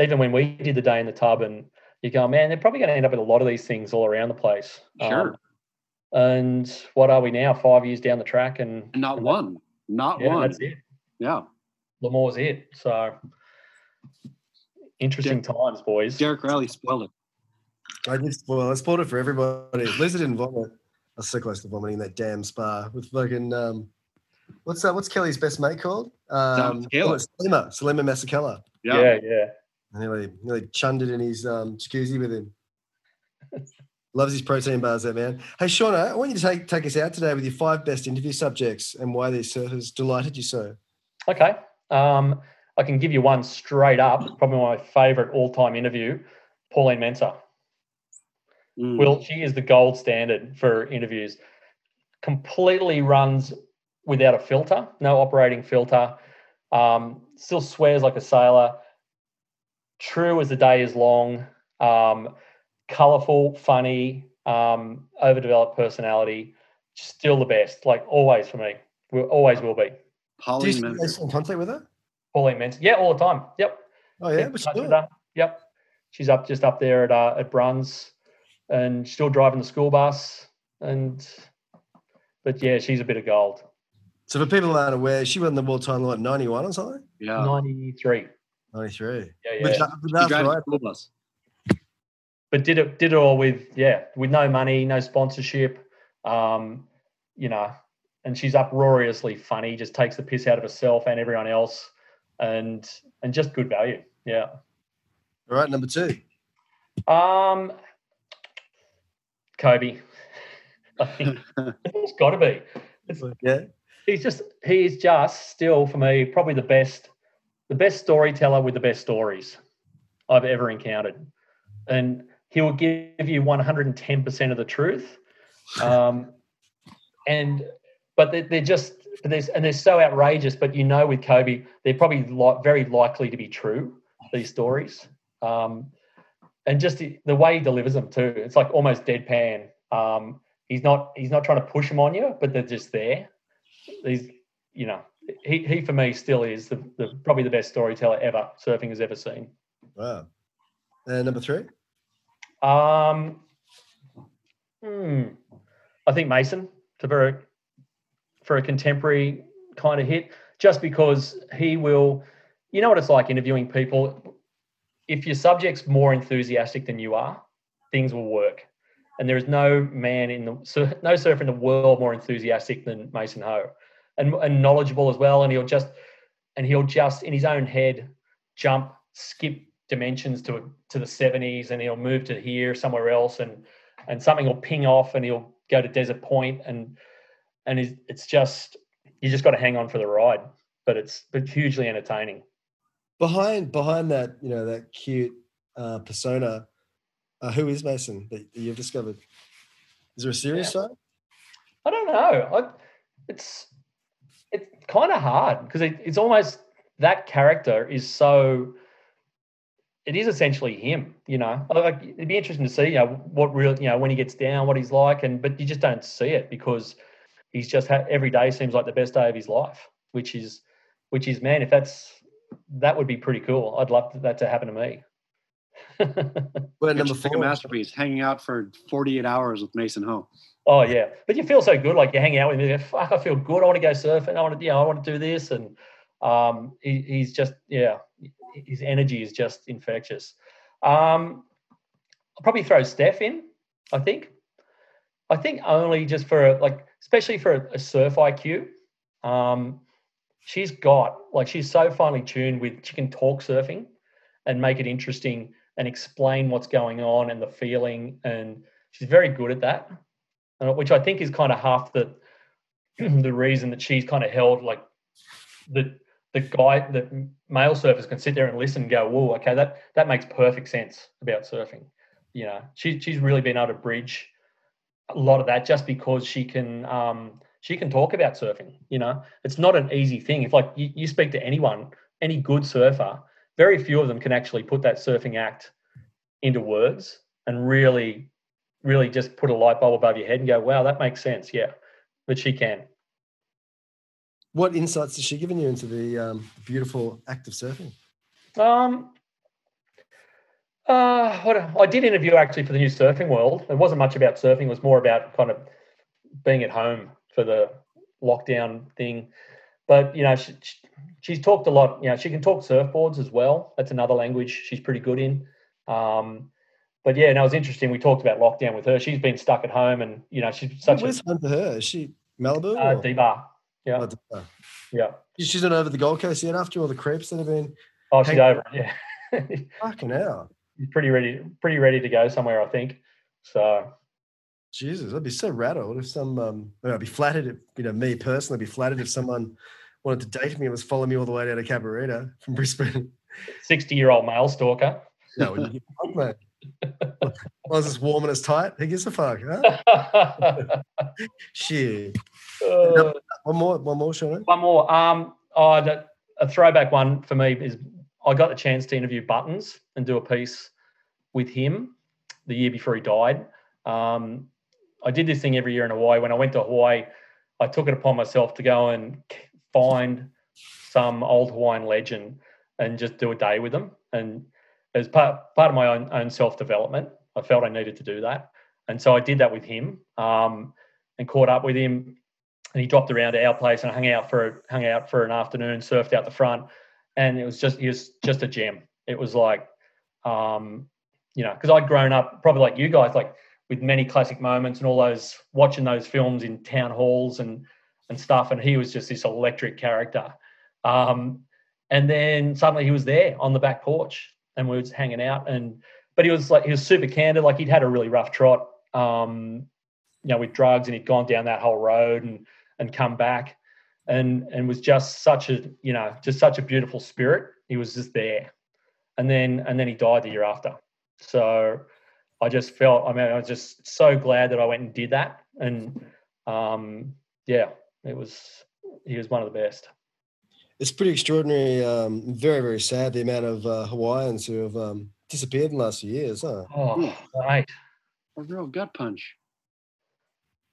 even when we did the day in the tub, and you go, man, they're probably going to end up with a lot of these things all around the place. Sure. Um, and what are we now? Five years down the track, and, And not and that- one. Not yeah, one. that's it. Yeah. Lemoore's it. So interesting times, boys. Derek Rielly spoiled it. I did spoil. I spoiled it for everybody. At least I didn't vomit. I was so close to vomiting in that damn spa with fucking um, what's that? What's Kelly's best mate called? Um, oh, Selema, Selema Masekela. Yeah. yeah, yeah. I nearly, nearly chunned it in his um, jacuzzi with him. (laughs) Loves his protein bars, that man. Hey, Shauno, I want you to take take us out today with your five best interview subjects and why these surfers delighted you so. Okay. Um, I can give you one straight up. Probably my favourite all-time interview, Pauline Menczer. Mm. Will she is the gold standard for interviews. Completely runs without a filter, no operating filter. Um, still swears like a sailor. True as the day is long. Um, colorful, funny, um, overdeveloped personality. Still the best. Like always for me. Will always will be. Do you Pauline stay Menczer. in contact with her? Pauline Menczer. Yeah, all the time. Yep. Oh yeah, Keep in she with. Yep. She's up just up there at uh, at Bruns and still driving the school bus. And but yeah, she's a bit of gold. So for people who aren't aware, she won the world title at 91 or something? Yeah. 93. 93. Yeah, yeah. With, with She Lars drives Wright. a school bus. but did it did it all with yeah, with no money, no sponsorship. Um, you know, and she's uproariously funny, just takes the piss out of herself and everyone else and and just good value. Yeah. All right, number two. Um, Koby. I (laughs) think it's got to be. It's, Yeah. He's just he's just still for me probably the best the best storyteller with the best stories I've ever encountered, and he will give you one hundred and ten percent of the truth. Um, and but they're, they're just there's and they're so outrageous. But you know, with Koby, they're probably li- very likely to be true. These stories. Um, and just the, the way he delivers them too. It's like almost deadpan. Um, he's not he's not trying to push them on you, but they're just there. He's you know he he for me still is the, the probably the best storyteller ever surfing has ever seen. Wow. And number three. Um, hmm, I think Mason Ho for a, for a contemporary kind of hit, just because he will. You know what it's like interviewing people. If your subject's more enthusiastic than you are, things will work. And there is no man in the sur- no surfer in the world more enthusiastic than Mason Ho, and and knowledgeable as well. And he'll just and he'll just in his own head jump, skip dimensions to to the 70s, and he'll move to here somewhere else, and and something will ping off, and he'll go to Desert Point, and and it's, it's just you just got to hang on for the ride. But it's but hugely entertaining. Behind behind that, you know, that cute uh, persona, uh, who is Mason that you've discovered? Is there a serious side? I don't know. I, it's it's kind of hard because it, it's almost that character is so. It is essentially him, you know. Like it'd be interesting to see, you know, what real, you know, when he gets down, what he's like, and but you just don't see it because he's just ha- every day seems like the best day of his life, which is, which is man, if that's that would be pretty cool. I'd love that to happen to me. (laughs) It's number four. masterpiece, hanging out for 48 hours with Mason Ho. Oh yeah, but you feel so good, like you hang out with him. You go, Fuck, I feel good. I want to go surfing. I want to, you know, I want to do this, and um, he, he's just, yeah, his energy is just infectious. Um, I'll probably throw Steph in. I think. I think only just for like, especially for a, a surf IQ. Um, she's got like she's so finely tuned with she can talk surfing and make it interesting and explain what's going on and the feeling and she's very good at that which I think is kind of half the (clears throat) the reason that she's kind of held like the the guy, the male surfers can sit there and listen and go, "Whoa, okay, that that makes perfect sense about surfing." You know, she, she's really been able to bridge a lot of that just because she can um, she can talk about surfing. You know, it's not an easy thing. If like you, you speak to anyone, any good surfer, very few of them can actually put that surfing act into words and really, really just put a light bulb above your head and go, "Wow, that makes sense." Yeah, but she can. What insights has she given you into the um, beautiful act of surfing? Um, uh, what I did interview actually for the new Surfing World. It wasn't much about surfing. It was more about kind of being at home for the lockdown thing. But you know, she, she, she's talked a lot. You know, she can talk surfboards as well. That's another language she's pretty good in. Um, but yeah, no, it was interesting. We talked about lockdown with her. She's been stuck at home, and you know, she's such Where's a home for her? Is she Malibu? uh, or- D-bar. Yeah, Oh, yeah. She's not over the Gold Coast yet after all the creeps that have been Oh, she's over. it, Yeah, (laughs) fucking hell. She's pretty ready. Pretty ready to go somewhere, I think. So Jesus, I'd be so rattled if some. Um, I'd be flattered if you know me personally. I'd be flattered if someone wanted to date me and was following me all the way down to Cabarita from Brisbane. sixty-year-old male stalker. No, a fuck, mate. I was just warm and it's tight. Who gives a fuck? Huh? Shit. Uh, One more, one more, Sean. One more. Um, oh, the, a throwback one for me is I got the chance to interview Buttons and do a piece with him the year before he died. Um, I did this thing every year in Hawaii. When I went to Hawaii, I took it upon myself to go and find some old Hawaiian legend and just do a day with them. And as part part of my own, own self development, I felt I needed to do that, and so I did that with him um, and caught up with him and he dropped around to our place and hung out for hung out for an afternoon, surfed out the front, and it was just he was just a gem. It was like, um, you know, because I'd grown up probably like you guys, like with many classic moments and all those watching those films in town halls and and stuff, and he was just this electric character. Um, and then suddenly he was there on the back porch, and we were just hanging out, and but he was like he was super candid, like he'd had a really rough trot. Um, you know, with drugs, and he'd gone down that whole road, and and come back and and was just such a you know just such a beautiful spirit he was just there and then and then he died the year after so i just felt i mean i was just so glad that i went and did that and um yeah it was he was one of the best It's pretty extraordinary. Um, very, very sad the amount of uh, Hawaiians who have um, disappeared in the last few years. Huh? oh mate A real gut punch.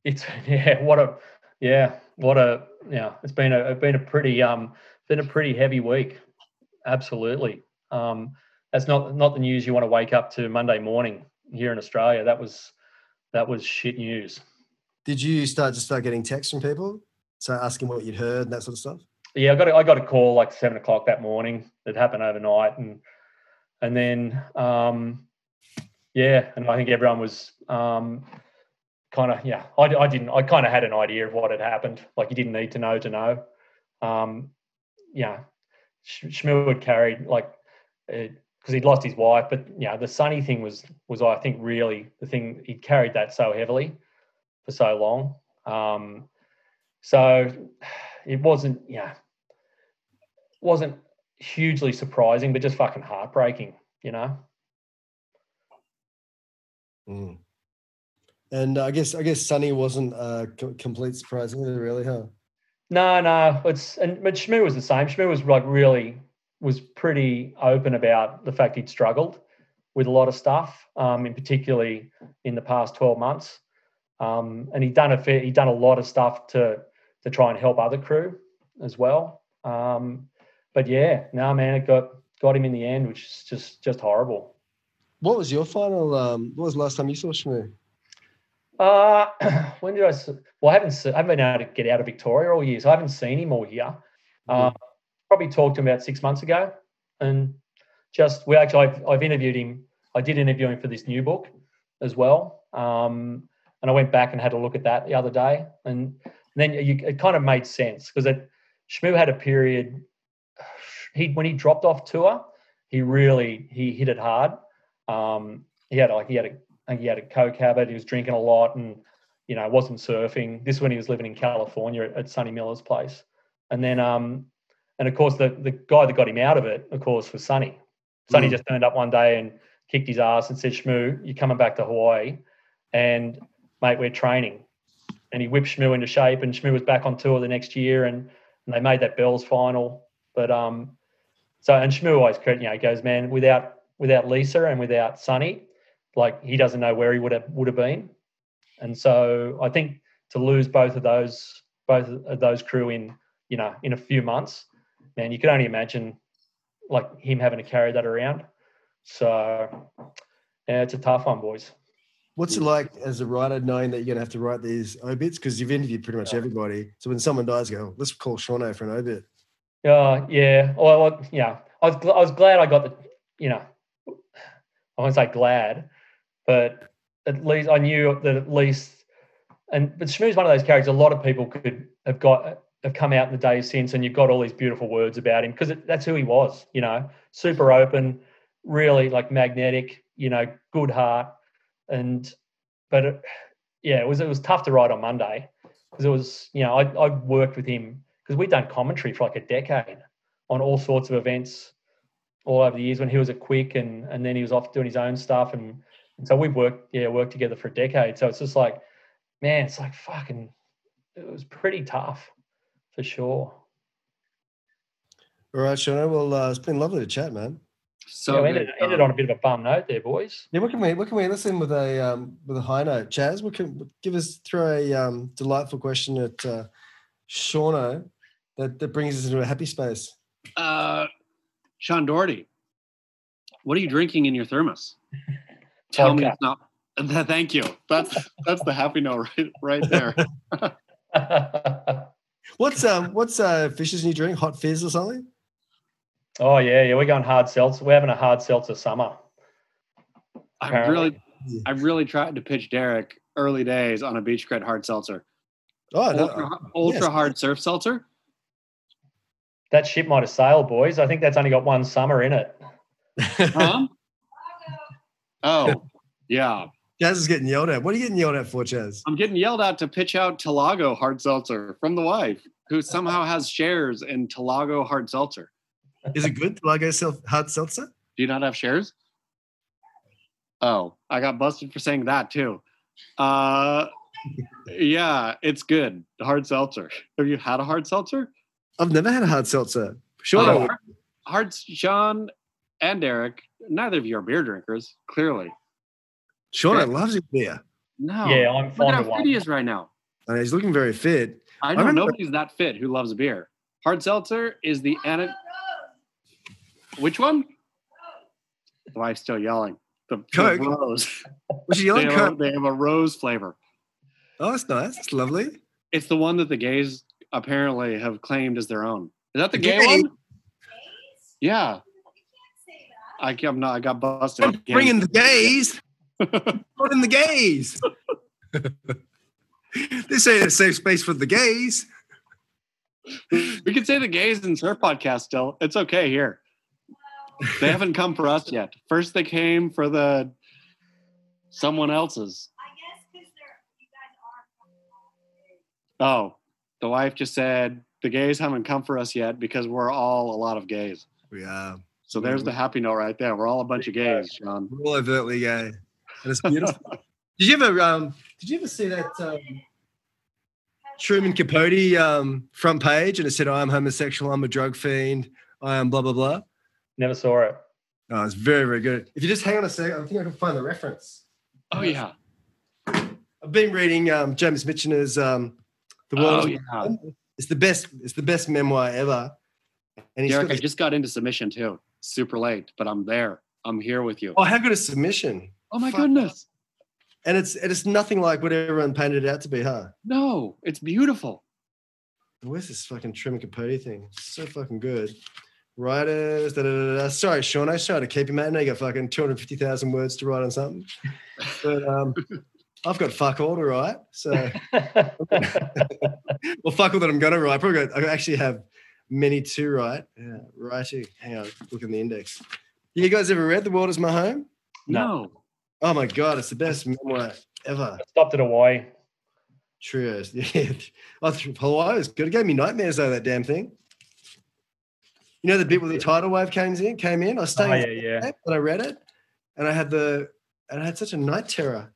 it's (laughs) yeah what a yeah what a yeah it's been a it's been a pretty um been a pretty heavy week absolutely um that's not not the news you want to wake up to monday morning here in australia that was that was shit news Did you start to start getting texts from people, so asking what you'd heard and that sort of stuff? yeah i got a, i got a call like seven o'clock that morning. It happened overnight and and then um yeah and i think everyone was um kind of yeah I, I didn't i kind of had an idea of what had happened. Like you didn't need to know to know. Um yeah Shmoo had carried like because he'd lost his wife but yeah the sunny thing was was i think really the thing he carried that so heavily for so long. Um so it wasn't yeah wasn't hugely surprising but just fucking heartbreaking you know Mm. And uh, I guess I guess Sunny wasn't a complete surprise either, really, huh? No, no, it's and but Shmoo was the same. Shmoo was like really was pretty open about the fact he'd struggled with a lot of stuff, um, in particularly in the past twelve months. Um, and he'd done a fair, he'd done a lot of stuff to to try and help other crew as well. Um, but yeah, no man, it got got him in the end, which is just just horrible. What was your final? Um, what was the last time you saw Shmoo? Uh, (clears throat) when did I? Well, I haven't. I haven't been able to get out of Victoria all year, so I haven't seen him all year. Uh, probably talked to him about six months ago, and just we actually I've, I've interviewed him. I did interview him for this new book as well, um, and I went back and had a look at that the other day, and then you, it kind of made sense because it Shmoo had a period. He when he dropped off tour, he really he hit it hard. Um, he had like he had a he had a coke habit. He was drinking a lot, and you know wasn't surfing. This when he was living in California at, at Sonny Miller's place, and then um, And of course, the the guy that got him out of it, of course, was Sonny. Sonny Mm. just turned up one day and kicked his ass and said, "Shmoo, you're coming back to Hawaii, and mate, we're training." And he whipped Shmoo into shape, and Shmoo was back on tour the next year, and, and they made that Bells final. But um, so and Shmoo always credit, you know, goes, man, without without Lisa and without Sonny, like he doesn't know where he would have would have been. And so I think to lose both of those both of those crew in you know in a few months, man, you could only imagine like him having to carry that around. So yeah, it's a tough one, boys. What's it like as a writer knowing that you're gonna have to write these obits because you've interviewed pretty much everybody? So when someone dies, go, let's call Shauno for an obit. Uh, yeah. Well, well, yeah. I was gl- I was glad I got the you know I won't say glad, but at least I knew that at least and but Shmoo's one of those characters a lot of people could have got have come out in the days since and you've got all these beautiful words about him because that's who he was, you know, super open, really like magnetic, you know, good heart and but it, yeah, it was it was tough to write on Monday because it was you know I I worked with him because we'd done commentary for like a decade on all sorts of events all over the years when he was at Quick and and then he was off doing his own stuff and, and so we've worked yeah worked together for a decade so it's just like man it's like fucking it was pretty tough for sure All right, Shauno. Well, uh, it's been lovely to chat, man. So yeah, we good, ended, ended um, on a bit of a bum note there boys Yeah, what can we what can we listen with a um, with a high note? Chas, what can give us throw a um, delightful question at uh, Shauno that, that brings us into a happy space. uh, Sean Doherty, what are you drinking in your thermos? (laughs) Tell me it's not. (laughs) Thank you. That's that's the happy note right right there. (laughs) What's um what's uh fishes new drink? Hot fizz or something? Oh yeah yeah we're going hard seltzer we're having a hard seltzer summer I Apparently. really, I really tried to pitch Derek early days on a beach cred hard seltzer, Oh no. ultra, ultra yes. hard surf seltzer. that ship might have sailed boys I think that's only got one summer in it Huh? (laughs) oh, yeah. Chas is getting yelled at. What are you getting yelled at for, Chas? I'm getting yelled at to pitch out Talago hard seltzer from the wife, who somehow has shares in Talago hard seltzer. Is it good? Lago self hard seltzer? Do you not have shares? Oh, I got busted for saying that too. Uh, yeah, it's good. Hard seltzer. Have you had a hard seltzer? I've never had a hard seltzer. Sure. Oh, hard, hard, Sean and Derek. Neither of you are beer drinkers, clearly. Sean loves his beer. No. Yeah, I'm Look fond at how fit he is right now. And he's looking very fit. I know remember- nobody's that fit who loves beer. Hard seltzer is the ana- Which one? The wife's still yelling. The, the rose. Was she They yelling? have, Coke? they have a rose flavor. Oh, that's nice. That's lovely. It's the one that the gays apparently have claimed as their own. Is that the The gay gay- one? Yeah. I, I'm not. I got busted. I'm bringing the gays. Put in the gays. (laughs) this ain't a safe space for the gays. we could say the gays in surf podcast still. It's okay here. They haven't come for us yet. First, they came for the someone else's. Oh, the wife just said the gays haven't come for us yet because we're all a lot of gays. Yeah. So there's the happy note right there. We're all a bunch of gays, Sean. We're all overtly gay. And it's beautiful. (laughs) did you ever um did you ever see that um Truman Capote um front page and it said I'm homosexual, I'm a drug fiend, I am blah blah blah. Never saw it. Oh, it's very, very good. If you just hang on a second, I think I can find the reference. Oh yeah. I've been reading um, James Michener's um, The World. Oh yeah. It's the best. It's the best memoir ever. And Derek, got I just got into submission too. Super late, but I'm there. I'm here with you. oh, how good a submission! Oh my fuck. goodness. And it's and it's nothing like what everyone painted it out to be, huh? No, it's beautiful. Where's this fucking Truman Capote thing? It's so fucking good. Writers, da, da, da, da. sorry, Sean. I tried to keep you, man. I you got fucking 250,000 words to write on something. But um, I've got fuck all to write. So, (laughs) well, fuck all that I'm going to write. Probably got, I actually have many to write. Yeah, writing. Hang on, look in the index. You guys ever read The World is My Home? No. Oh my God, it's the best memoir ever. Stopped at Hawaii. Trios. (laughs) Yeah. Oh, Hawaii was good. It gave me nightmares, though, that damn thing. You know the bit where the tidal wave came in. Came in. I Oh, stayed yeah, yeah. and I read it, and I had the and I had such a night terror.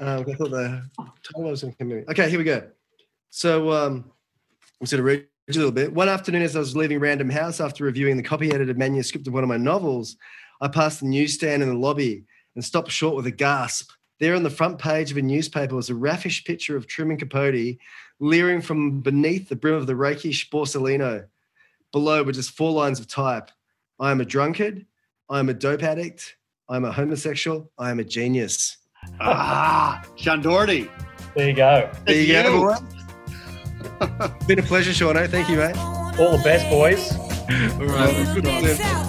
Um, I thought the tidal wave was going to come in. Okay, here we go. So um, I'm going to read a little bit. One afternoon, as I was leaving Random House after reviewing the copy edited manuscript of one of my novels, I passed the newsstand in the lobby and stopped short with a gasp. There on the front page of a newspaper was a raffish picture of Truman Capote leering from beneath the brim of the rakish Borsalino. Below were just four lines of type I am a drunkard. I am a dope addict. I am a homosexual. I am a genius. ah, Sean Doherty. There you go. There you It's go, (laughs) Been a pleasure, Sean. Thank you, mate. All the best, boys. All right.